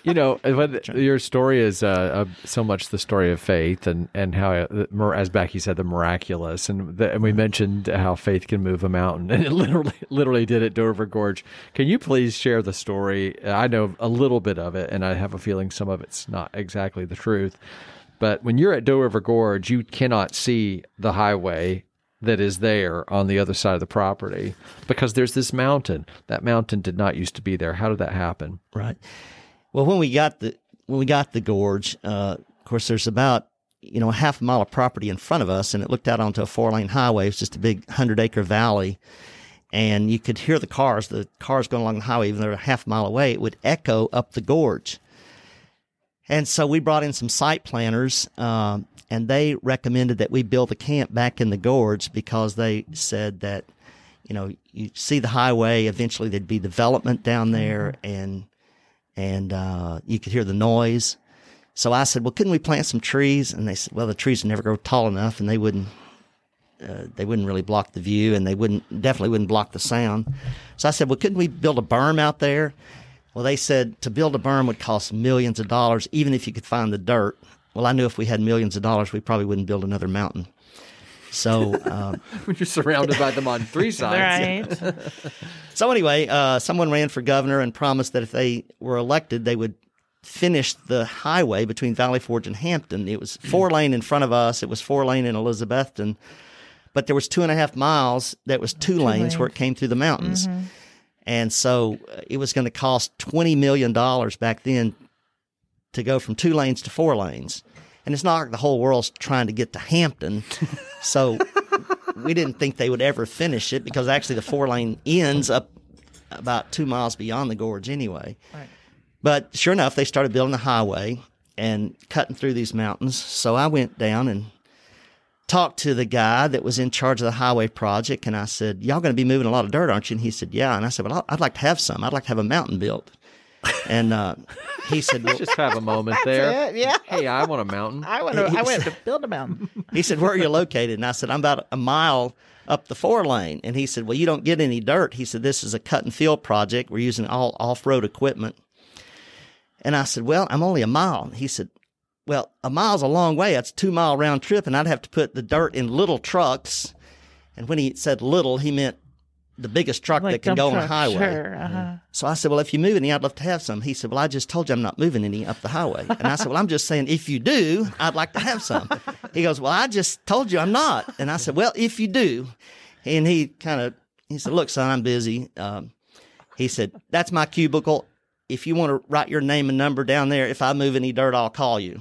You know, when your story is uh, uh, so much the story of faith, and and how, uh, as Becky said, the miraculous, and, the, and we mentioned how faith can move a mountain, and it literally literally did at Doe River Gorge. Can you please share the story? I know a little bit of it, and I have a feeling some of it's not exactly the truth. But when you're at Doe River Gorge, you cannot see the highway that is there on the other side of the property because there's this mountain. That mountain did not used to be there. How did that happen? Right. Well, when we got the when we got the gorge, uh, of course, there's about you know a half mile of property in front of us, and it looked out onto a four lane highway. It's just a big hundred acre valley, and you could hear the cars. The cars going along the highway, even though they're a half mile away, it would echo up the gorge. And so we brought in some site planners, um, and they recommended that we build a camp back in the gorge because they said that, you know, you see the highway, eventually there'd be development down there, and and uh, you could hear the noise. So I said, "Well, couldn't we plant some trees?" And they said, "Well, the trees would never grow tall enough, and they wouldn't uh, they wouldn't really block the view, and they wouldn't definitely wouldn't block the sound." So I said, "Well, couldn't we build a berm out there?" Well, they said to build a berm would cost millions of dollars, even if you could find the dirt. Well, I knew if we had millions of dollars, we probably wouldn't build another mountain. So, um, When you're surrounded by them on three sides. Right. So anyway, uh, someone ran for governor and promised that if they were elected, they would finish the highway between Valley Forge and Hampton. It was four lane in front of us. It was four lane in Elizabethton, but there was two and a half miles that was two, lanes, where it came through the mountains. And so uh, it was going to cost twenty million dollars back then to go from two lanes to four lanes. And it's not like the whole world's trying to get to Hampton. So we didn't think they would ever finish it because actually the four lane ends up about two miles beyond the gorge anyway. Right. But sure enough, they started building the highway and cutting through these mountains. So I went down and talked to the guy that was in charge of the highway project, and I said, "Y'all going to be moving a lot of dirt, aren't you?" And he said, "Yeah." And I said, "Well, I'd like to have some. I'd like to have a mountain built." And uh, he said, well, Just have a moment there. it, yeah. Hey, I want a mountain. I want To, I went to build a mountain. He said, Where are you located? And I said, I'm about a mile up the four lane. And he said, Well, you don't get any dirt. He said, This is a cut and fill project. We're using all off road equipment. And I said, Well, I'm only a mile. He said, Well, a mile's a long way. That's a two mile round trip. And I'd have to put the dirt in little trucks. And when he said little, he meant the biggest truck that can go on a highway. Sure. Uh-huh. So I said, Well, if you move any, I'd love to have some. He said, Well, I just told you I'm not moving any up the highway. And I said, Well, I'm just saying, if you do, I'd like to have some. He goes, Well, I just told you I'm not. And I said, Well, if you do. and he kind of he said, "Look, son, I'm busy." Um, he said, "That's my cubicle. If you want to write your name and number down there, if I move any dirt, I'll call you."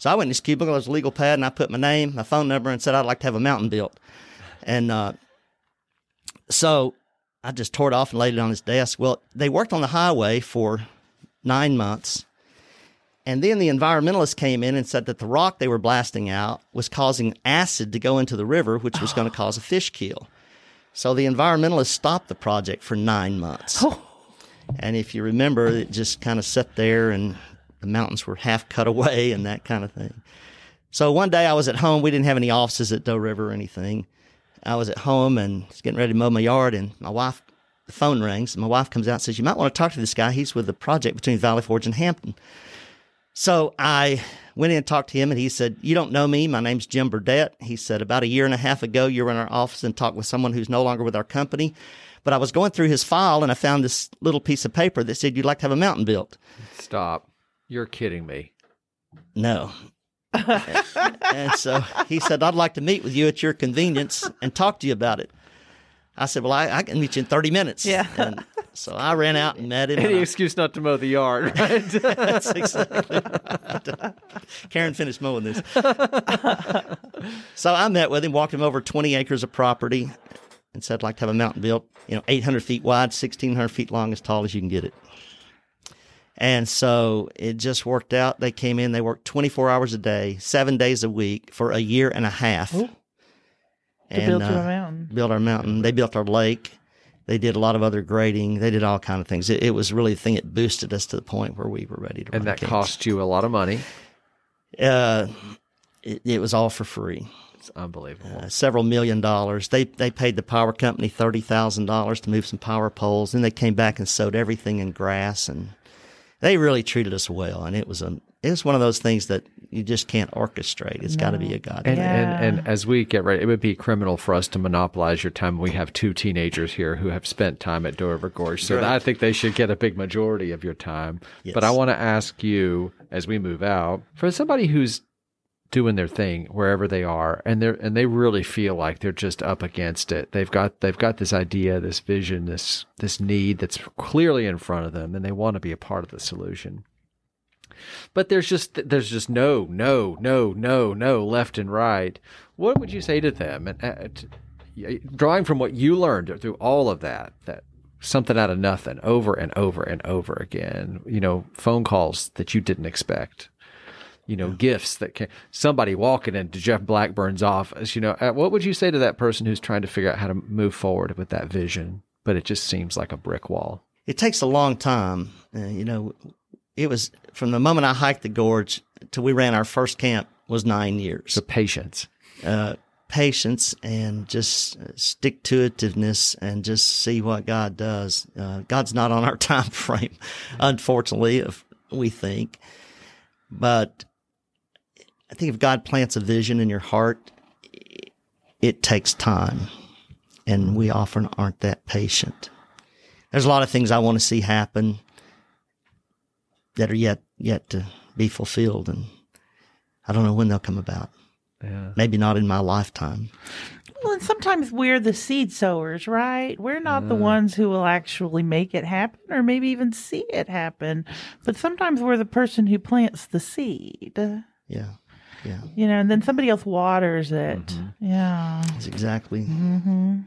So I went in his cubicle, it was a legal pad, and I put my name, my phone number, and said I'd like to have a mountain built. And uh, so I just tore it off and laid it on his desk. Well, they worked on the highway for nine months. And then the environmentalists came in and said that the rock they were blasting out was causing acid to go into the river, which was going to cause a fish kill. So the environmentalists stopped the project for nine months. And if you remember, it just kind of sat there and the mountains were half cut away and that kind of thing. So one day I was at home. We didn't have any offices at Doe River or anything. I was at home and was getting ready to mow my yard, and my wife, the phone rings. And my wife comes out and says, You might want to talk to this guy. He's with the project between Valley Forge and Hampton. So I went in and talked to him, and he said, You don't know me. My name's Jim Burdett. He said, About a year and a half ago, you were in our office and talked with someone who's no longer with our company. But I was going through his file and I found this little piece of paper that said, You'd like to have a mountain built. Stop. You're kidding me. No. and so he said, I'd like to meet with you at your convenience and talk to you about it. I said, Well, I, I can meet you in 30 minutes. Yeah. And so I ran out and met him. Any and I- excuse not to mow the yard, right? That's exactly right. Karen finished mowing this. so I met with him, walked him over 20 acres of property, and said, I'd like to have a mountain built, you know, 800 feet wide, 1,600 feet long, as tall as you can get it. And so it just worked out. They came in, they worked 24 hours a day, seven days a week for a year and a half. to build you a mountain. Built our mountain. They built our lake. They did a lot of other grading. They did all kind of things. It, it was really the thing that boosted us to the point where we were ready to. and run that camps. cost you a lot of money. Uh, it, it was all for free. It's unbelievable. Uh, several million dollars. They they paid the power company thirty thousand dollars to move some power poles. Then they came back and sowed everything in grass, and they really treated us well. And it was a it was one of those things that you just can't orchestrate. It's got to be a God. And, Yeah. and and as we get ready, it would be criminal for us to monopolize your time. We have two teenagers here who have spent time at Doe River Gorge, so Right. I think they should get a big majority of your time. But I want to ask you, as we move out, for somebody who's doing their thing wherever they are, and they're and they really feel like they're just up against it. They've got they've got this idea, this vision, this this need that's clearly in front of them, and they want to be a part of the solution. But there's just there's just no no no no no left and right. What would you say to them? And uh, drawing from what you learned through all of that that something out of nothing over and over and over again you know phone calls that you didn't expect you know gifts that can somebody walking into jeff blackburn's office you know uh, what would you say to that person who's trying to figure out how to move forward with that vision but it just seems like a brick wall it takes a long time. Uh, you know, it was from the moment I hiked the gorge till we ran our first camp was nine years. so patience uh, patience and just stick to itiveness and just see what God does. Uh, God's not on our time frame, unfortunately, if we think. But I think if God plants a vision in your heart, it takes time. And we often aren't that patient. There's a lot of things I want to see happen that are yet yet to be fulfilled and I don't know when they'll come about. yeah Maybe not in my lifetime. Well, and sometimes we're the seed sowers, right? We're not the ones who will actually make it happen or maybe even see it happen. But sometimes we're the person who plants the seed, Yeah. Yeah. you know, and then somebody else waters it. Mm-hmm. Yeah. That's exactly mm-hmm.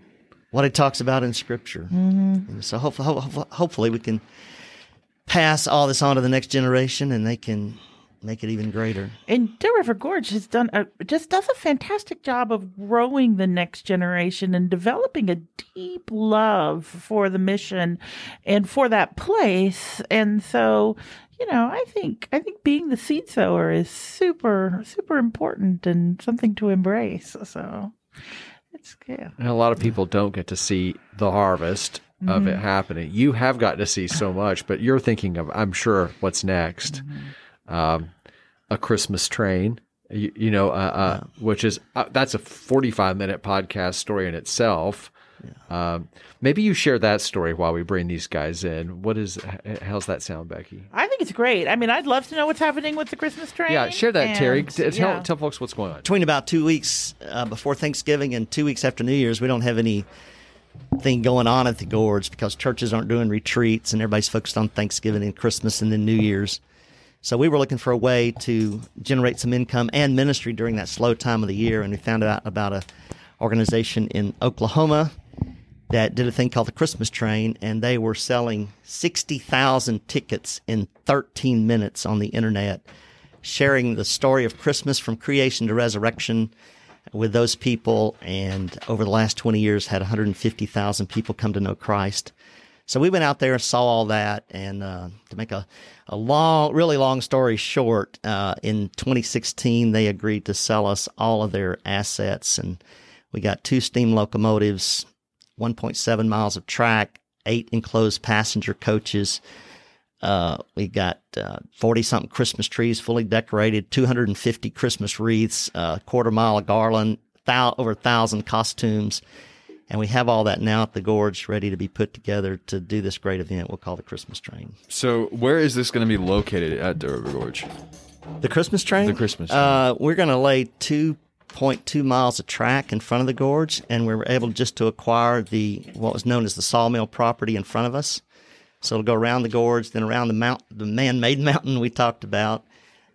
what it talks about in Scripture. Mm-hmm. And so hopefully, hopefully we can pass all this on to the next generation and they can make it even greater. And Doe River Gorge has done a, just does a fantastic job of growing the next generation and developing a deep love for the mission and for that place. And so, you know, I think I think being the seed sower is super super important and something to embrace. So it's yeah. And a lot of people don't get to see the harvest of it happening. You have got to see so much, but you're thinking of, I'm sure, what's next. Um, a Christmas train, you, you know, uh, uh, which is uh, that's a 45 minute podcast story in itself. Um, maybe you share that story while we bring these guys in. What is how's that sound, Becky? I think it's great. I mean, I'd love to know what's happening with the Christmas train. Yeah, share that, Terry. and, T- tell yeah. tell folks what's going on. Between about two weeks uh, before Thanksgiving and two weeks after New Year's, we don't have any thing going on at the gorge because churches aren't doing retreats and everybody's focused on Thanksgiving and Christmas and then New Year's. So we were looking for a way to generate some income and ministry during that slow time of the year, and we found out about a organization in Oklahoma that did a thing called the Christmas Train, and they were selling sixty thousand tickets in thirteen minutes on the internet, sharing the story of Christmas from creation to resurrection with those people. And over the last twenty years, had one hundred and fifty thousand people come to know Christ. So we went out there and saw all that, and uh, to make a, a long, really long story short, uh, in 2016 they agreed to sell us all of their assets, and we got two steam locomotives, 1.7 miles of track, eight enclosed passenger coaches. Uh, we got 40 something Christmas trees fully decorated, 250 Christmas wreaths, a quarter mile of garland, thou- over a thousand costumes. And we have all that now at the gorge ready to be put together to do this great event we'll call the Christmas Train. So where is this going to be located at Doe River Gorge? The Christmas Train? The Christmas train. Uh, we're going to lay 2.2 miles of track in front of the gorge, and we were able just to acquire the what was known as the sawmill property in front of us. So it'll go around the gorge, then around the mount, the man-made mountain we talked about,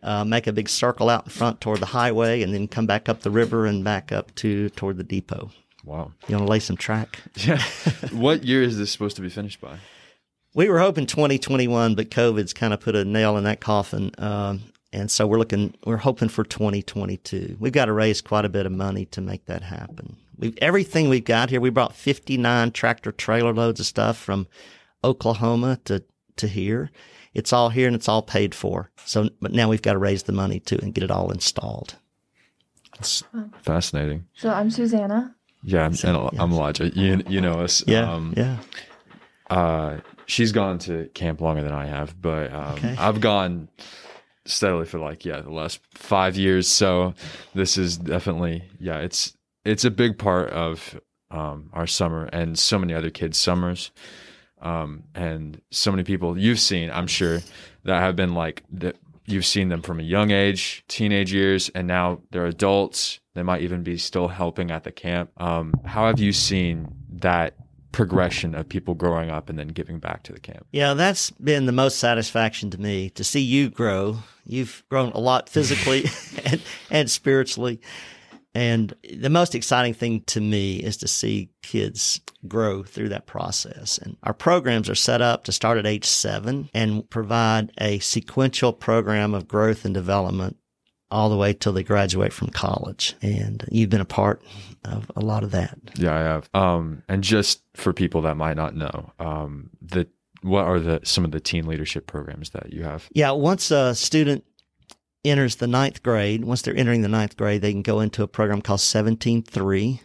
uh, make a big circle out in front toward the highway, and then come back up the river and back up to toward the depot. Wow. You want to lay some track? Yeah. what year is this supposed to be finished by? We were hoping 2021, but COVID's kind of put a nail in that coffin. Um, and so we're looking, we're hoping for 2022. We've got to raise quite a bit of money to make that happen. We've, everything we've got here, we brought 59 tractor trailer loads of stuff from Oklahoma to, to here. It's all here and it's all paid for. So, but now we've got to raise the money too and get it all installed. It's fascinating. So I'm Susanna. Yeah, and I'm Elijah. You, you know us. Yeah. Um, yeah. Uh, she's gone to camp longer than I have, but um, Okay. I've gone steadily for like yeah the last five years. So this is definitely yeah it's it's a big part of um, our summer and so many other kids' summers. Um, and so many people you've seen, I'm sure, that have been like that. You've seen them from a young age, teenage years, and now they're adults. They might even be still helping at the camp. Um, how have you seen that progression of people growing up and then giving back to the camp? Yeah, that's been the most satisfaction to me to see you grow. You've grown a lot physically and, and spiritually. And the most exciting thing to me is to see kids grow through that process. And our programs are set up to start at age seven and provide a sequential program of growth and development all the way till they graduate from college. And you've been a part of a lot of that. Yeah, I have. Um, and just for people that might not know, um, the what are the some of the teen leadership programs that you have? Yeah, once a student enters the ninth grade, once they're entering the ninth grade, they can go into a program called 17.3.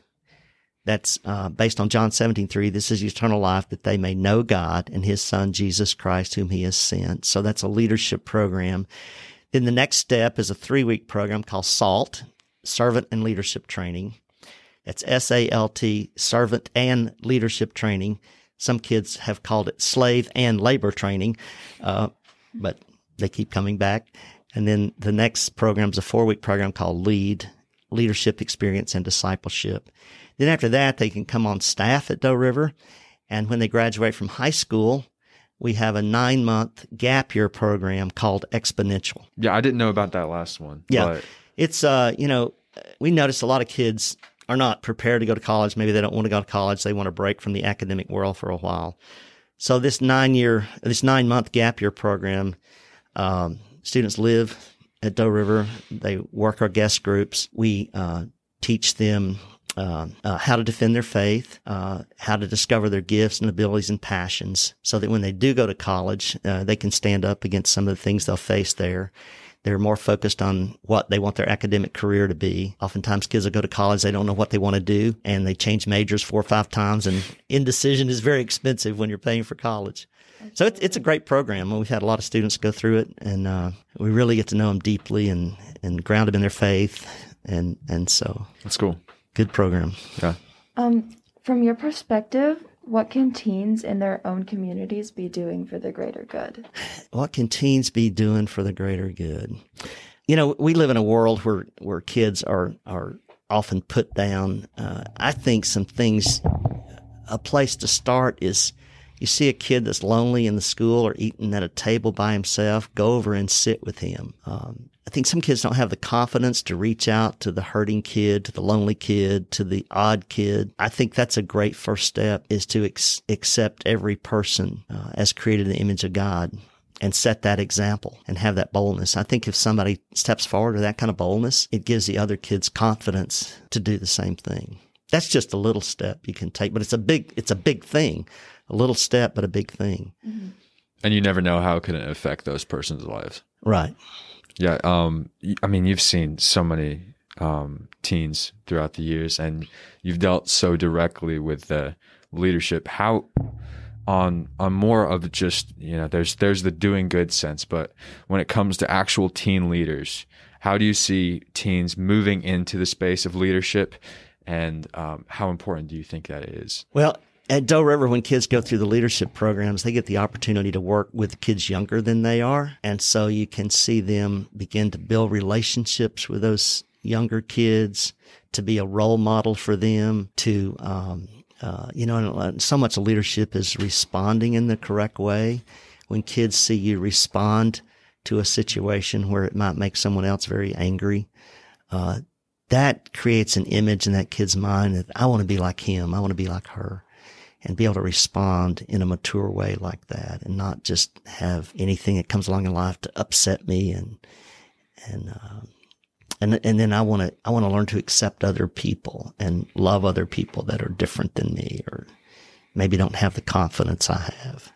That's uh, based on John 17.3. This is eternal life that they may know God and his son, Jesus Christ, whom he has sent. So that's a leadership program. Then the next step is a three week program called SALT, Servant and Leadership Training. That's S A L T, Servant and Leadership Training. Some kids have called it Slave and Labor Training, uh, but they keep coming back. And then the next program is a four week program called LEAD, Leadership Experience and Discipleship. Then after that, they can come on staff at Doe River. And when they graduate from high school, we have a nine month gap year program called Exponential. Yeah, I didn't know about that last one. Yeah. but It's, uh, you know, we notice a lot of kids are not prepared to go to college. Maybe they don't want to go to college. They want to break from the academic world for a while. So this nine year, this nine month gap year program, um, students live at Doe River. They work our guest groups. We uh, teach them uh, uh, how to defend their faith, uh, how to discover their gifts and abilities and passions, so that when they do go to college, uh, they can stand up against some of the things they'll face there. They're more focused on what they want their academic career to be. Oftentimes, kids will go to college, they don't know what they want to do, and they change majors four or five times, and indecision is very expensive when you're paying for college. So it's, it's a great program. We've had a lot of students go through it, and uh, we really get to know them deeply and, and ground them in their faith. And, and so, that's cool. Good program. Yeah. Um, from your perspective, what can teens in their own communities be doing for the greater good? What can teens be doing for the greater good? You know, we live in a world where where kids are are often put down. Uh, I think some things. A place to start is you see a kid that's lonely in the school or eating at a table by himself, go over and sit with him. Um, I think some kids don't have the confidence to reach out to the hurting kid, to the lonely kid, to the odd kid. I think that's a great first step is to ex- accept every person uh, as created in the image of God and set that example and have that boldness. I think if somebody steps forward with that kind of boldness, it gives the other kids confidence to do the same thing. That's just a little step you can take, but it's a big, it's a big thing a little step, but a big thing. Mm-hmm. And you never know how it can affect those person's lives. Right. Yeah. Um, I mean, you've seen so many um, teens throughout the years, and you've dealt so directly with the leadership. How on on more of just you know, there's there's the doing good sense, but when it comes to actual teen leaders, how do you see teens moving into the space of leadership, and um, how important do you think that is? Well, at Doe River, when kids go through the leadership programs, they get the opportunity to work with kids younger than they are. And so you can see them begin to build relationships with those younger kids, to be a role model for them, to, um, uh, you know, so much of leadership is responding in the correct way. When kids see you respond to a situation where it might make someone else very angry, uh, that creates an image in that kid's mind that I want to be like him. I want to be like her and be able to respond in a mature way like that and not just have anything that comes along in life to upset me and and uh, and and then I want to I want to learn to accept other people and love other people that are different than me or maybe don't have the confidence I have.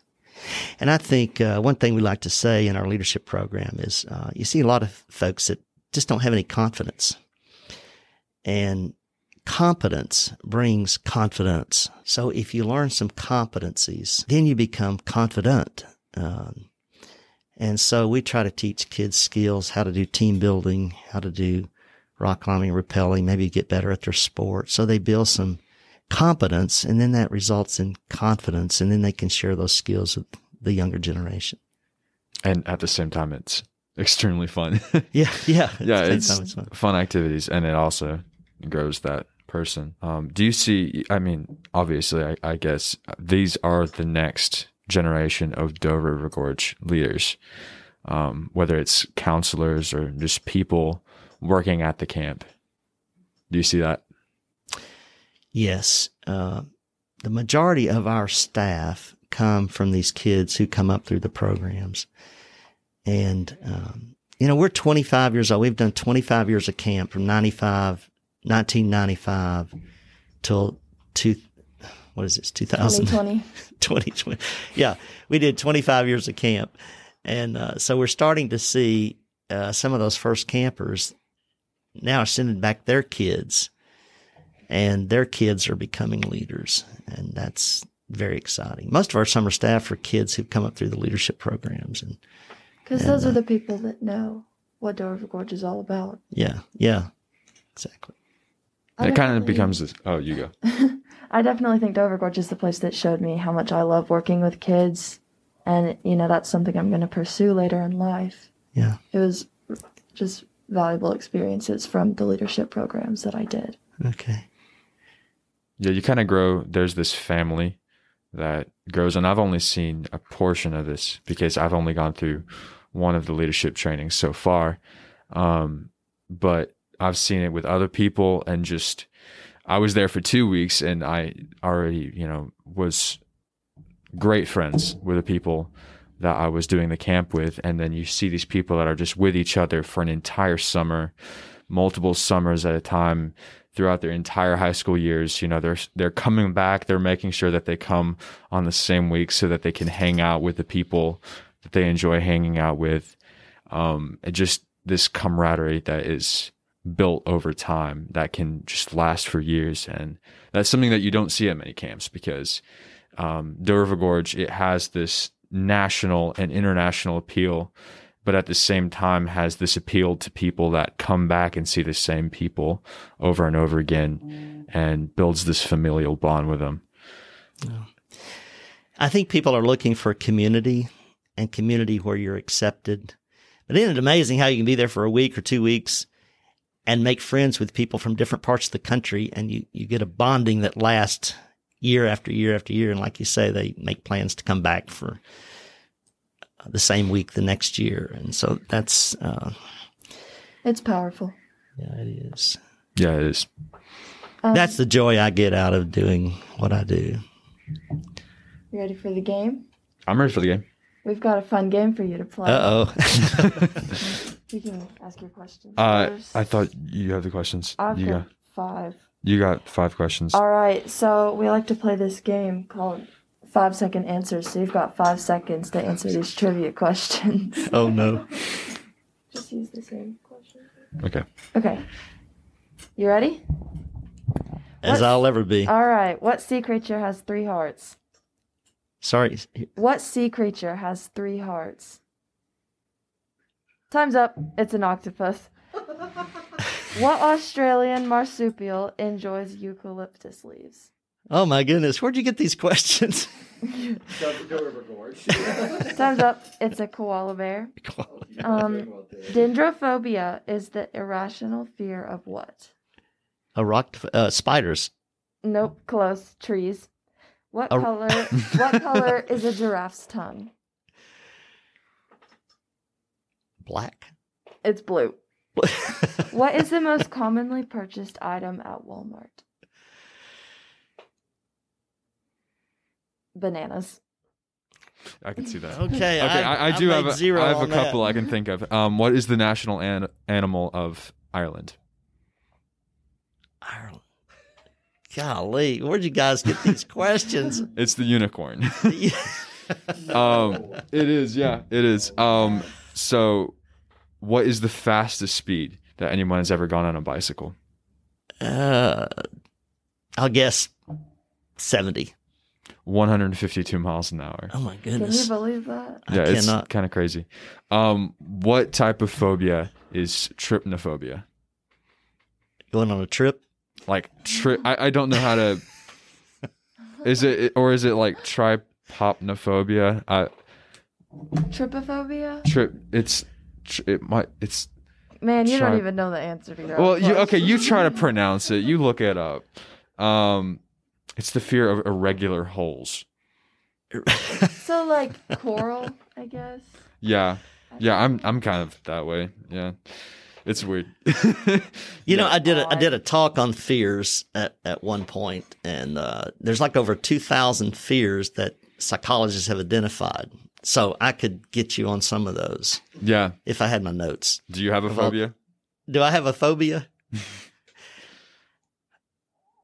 And I think uh, one thing we like to say in our leadership program is uh, you see a lot of folks that just don't have any confidence. And competence brings confidence. So if you learn some competencies, then you become confident. Um, and so we try to teach kids skills, how to do team building, how to do rock climbing, rappelling, maybe get better at their sport. So they build some competence and then that results in confidence and then they can share those skills with the younger generation. And at the same time, it's extremely fun. yeah. Yeah. Yeah. It's, it's fun. fun activities and it also grows that person. Um, do you see? I mean, obviously, I, I, guess these are the next generation of Doe River Gorge leaders, um, whether it's counselors or just people working at the camp. Do you see that? Yes. Uh, the majority of our staff come from these kids who come up through the programs. And, um, you know, we're 25 years old. We've done 25 years of camp from 95 1995 till two, what is this, 2000? 2020. 2020. Yeah, we did 25 years of camp. And uh, so we're starting to see uh, some of those first campers now sending back their kids, and their kids are becoming leaders. And that's very exciting. Most of our summer staff are kids who've come up through the leadership programs. and Because those uh, are the people that know what Doe River Gorge is all about. Yeah, yeah, exactly it kind of becomes this. Oh, you go. I definitely think Doe River Gorge is the place that showed me how much I love working with kids, and you know that's something I'm going to pursue later in life. Yeah, it was just valuable experiences from the leadership programs that I did. Okay. Yeah, you kind of grow. There's this family that grows, and I've only seen a portion of this because I've only gone through one of the leadership trainings so far. Um, but I've seen it with other people and just I was there for 2 weeks and I already, you know, was great friends with the people that I was doing the camp with. And then you see these people that are just with each other for an entire summer, multiple summers at a time throughout their entire high school years, you know, they're they're coming back, they're making sure that they come on the same week so that they can hang out with the people that they enjoy hanging out with. Um, and just this camaraderie that is built over time that can just last for years. And that's something that you don't see at many camps because um, Gorge, it has this national and international appeal but at the same time has this appeal to people that come back and see the same people over and over again and builds this familial bond with them. I think people are looking for community and community where you're accepted. But isn't it amazing how you can be there for a week or two weeks and make friends with people from different parts of the country and you, you get a bonding that lasts year after year after year. And like you say, they make plans to come back for the same week the next year. And so that's, uh, It's powerful. yeah, it is. Yeah, it is. Um, That's the joy I get out of doing what I do. You ready for the game? I'm ready for the game. We've got a fun game for you to play. Uh oh. You can ask your questions. Uh, first. I thought you have the questions. I've you got got five. you got five questions. All right, so we like to play this game called five second answers. So you've got five seconds to answer these trivia questions. oh no. Just use the same question. Okay. Okay. You ready? As I'll ever be. All right. What sea creature has three hearts? Sorry. What sea creature has three hearts? Time's up. It's an octopus. what Australian marsupial enjoys eucalyptus leaves? Oh my goodness. Where'd you get these questions? Time's up. It's a koala bear. Um, dendrophobia is the irrational fear of what? A rock, uh, spiders. Nope, close. Trees. What A- color? what color is a giraffe's tongue? Black. It's blue. What is the most commonly purchased item at Walmart? Bananas. I can see that. Okay. Okay, I, I do have a, zero I have a on that. couple I can think of. Um, what is the national an- animal of Ireland? Ireland. Golly, where'd you guys get these questions? It's the unicorn. um, it is, yeah, it is. Um, so, what is the fastest speed that anyone has ever gone on a bicycle? uh, I'll guess 70. 152 miles an hour. Oh my goodness. Can you believe that? I yeah, it's cannot. kind of crazy. Um, what type of phobia is trypnophobia? Going on a trip? Like, tri- I, I don't know how to. Is it or is it like tripopnophobia? I Trypophobia? trip. It's tr- it might. It's Man, you don't even know the answer to your well. own You okay? You try to pronounce it. You look it up. Um, it's the fear of irregular holes. So like coral, I guess. Yeah, yeah. I'm I'm kind of that way. Yeah, it's weird. You know, I did a, I did a talk on fears at, at one point, and uh, there's like over 2,000 fears that psychologists have identified. So I could get you on some of those yeah. if I had my notes. Do you have a Well, phobia? Do I have a phobia?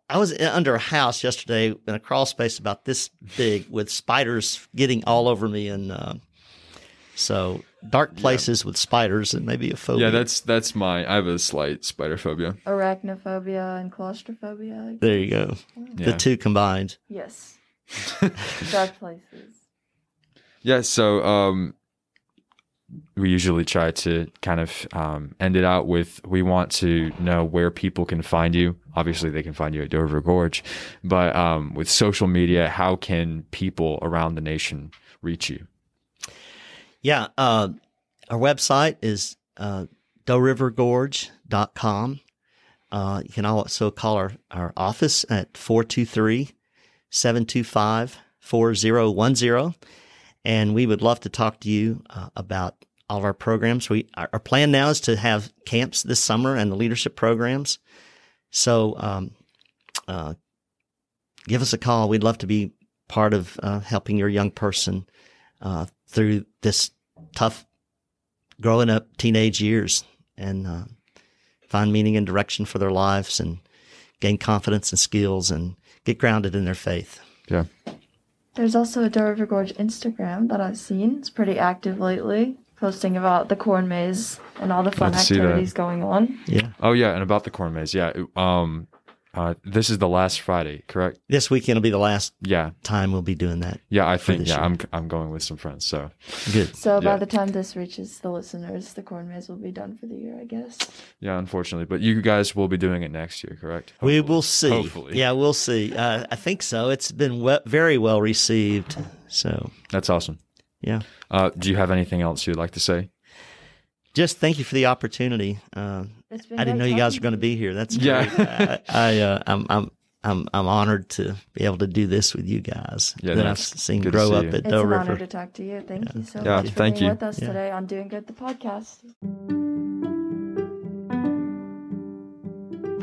I was under a house yesterday in a crawl space about this big with spiders getting all over me, and uh, so dark places with spiders and maybe a phobia. Yeah, that's that's my. I have a slight spider phobia. Arachnophobia and claustrophobia. there you go. Yeah. The two combined. Yes. Dark places. Yeah, so um, we usually try to kind of um, end it out with we want to know where people can find you. Obviously, they can find you at Doe River Gorge, but um, with social media, how can people around the nation reach you? Yeah, uh, our website is uh, doerivergorge.com. Uh, you can also call our, our office at 423 725 4010. And we would love to talk to you uh, about all of our programs. We Our our plan now is to have camps this summer and the leadership programs. So um, uh, give us a call. We'd love to be part of uh, helping your young person uh, through this tough growing up teenage years and uh, find meaning and direction for their lives and gain confidence and skills and get grounded in their faith. Yeah, There's also a Doe River Gorge Instagram that I've seen. It's pretty active lately, posting about the corn maze and all the fun Let's see that. activities going on. Yeah. Oh yeah, and about the corn maze, yeah. Um, Uh, this is the last Friday, correct? This weekend will be the last Yeah, time we'll be doing that. yeah. I think yeah. year. I'm I'm going with some friends. So Good. So by the time this reaches the listeners, the corn maze will be done for the year, I guess. yeah, unfortunately, but you guys will be doing it next year, correct? We will see. Hopefully. Yeah, we'll see. Uh, I think so. It's been we- very well received. So, That's awesome. yeah. Uh, do you have anything else you'd like to say? Just thank you for the opportunity. It's been I didn't know you guys were going to to be here. That's Yeah. great. I, I uh, I'm I'm I'm I'm honored to be able to do this with you guys Yeah, that I've that's seen grow see up you. at It's Doe an River. honor to talk to you. Thank you so Yeah, much for thank being you. with us Yeah. today on Doing Good the podcast.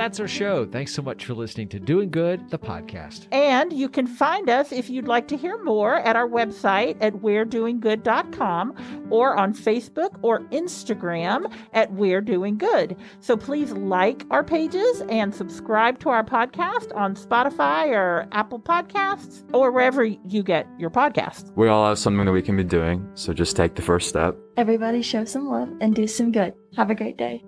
That's our show. Thanks so much for listening to Doing Good, the podcast. And you can find us if you'd like to hear more at our website at we'redoinggood.com or on Facebook or Instagram at We're Doing Good. So please like our pages and subscribe to our podcast on Spotify or Apple Podcasts or wherever you get your podcasts. We all have something that we can be doing, so just take the first step. Everybody show some love and do some good. Have a great day.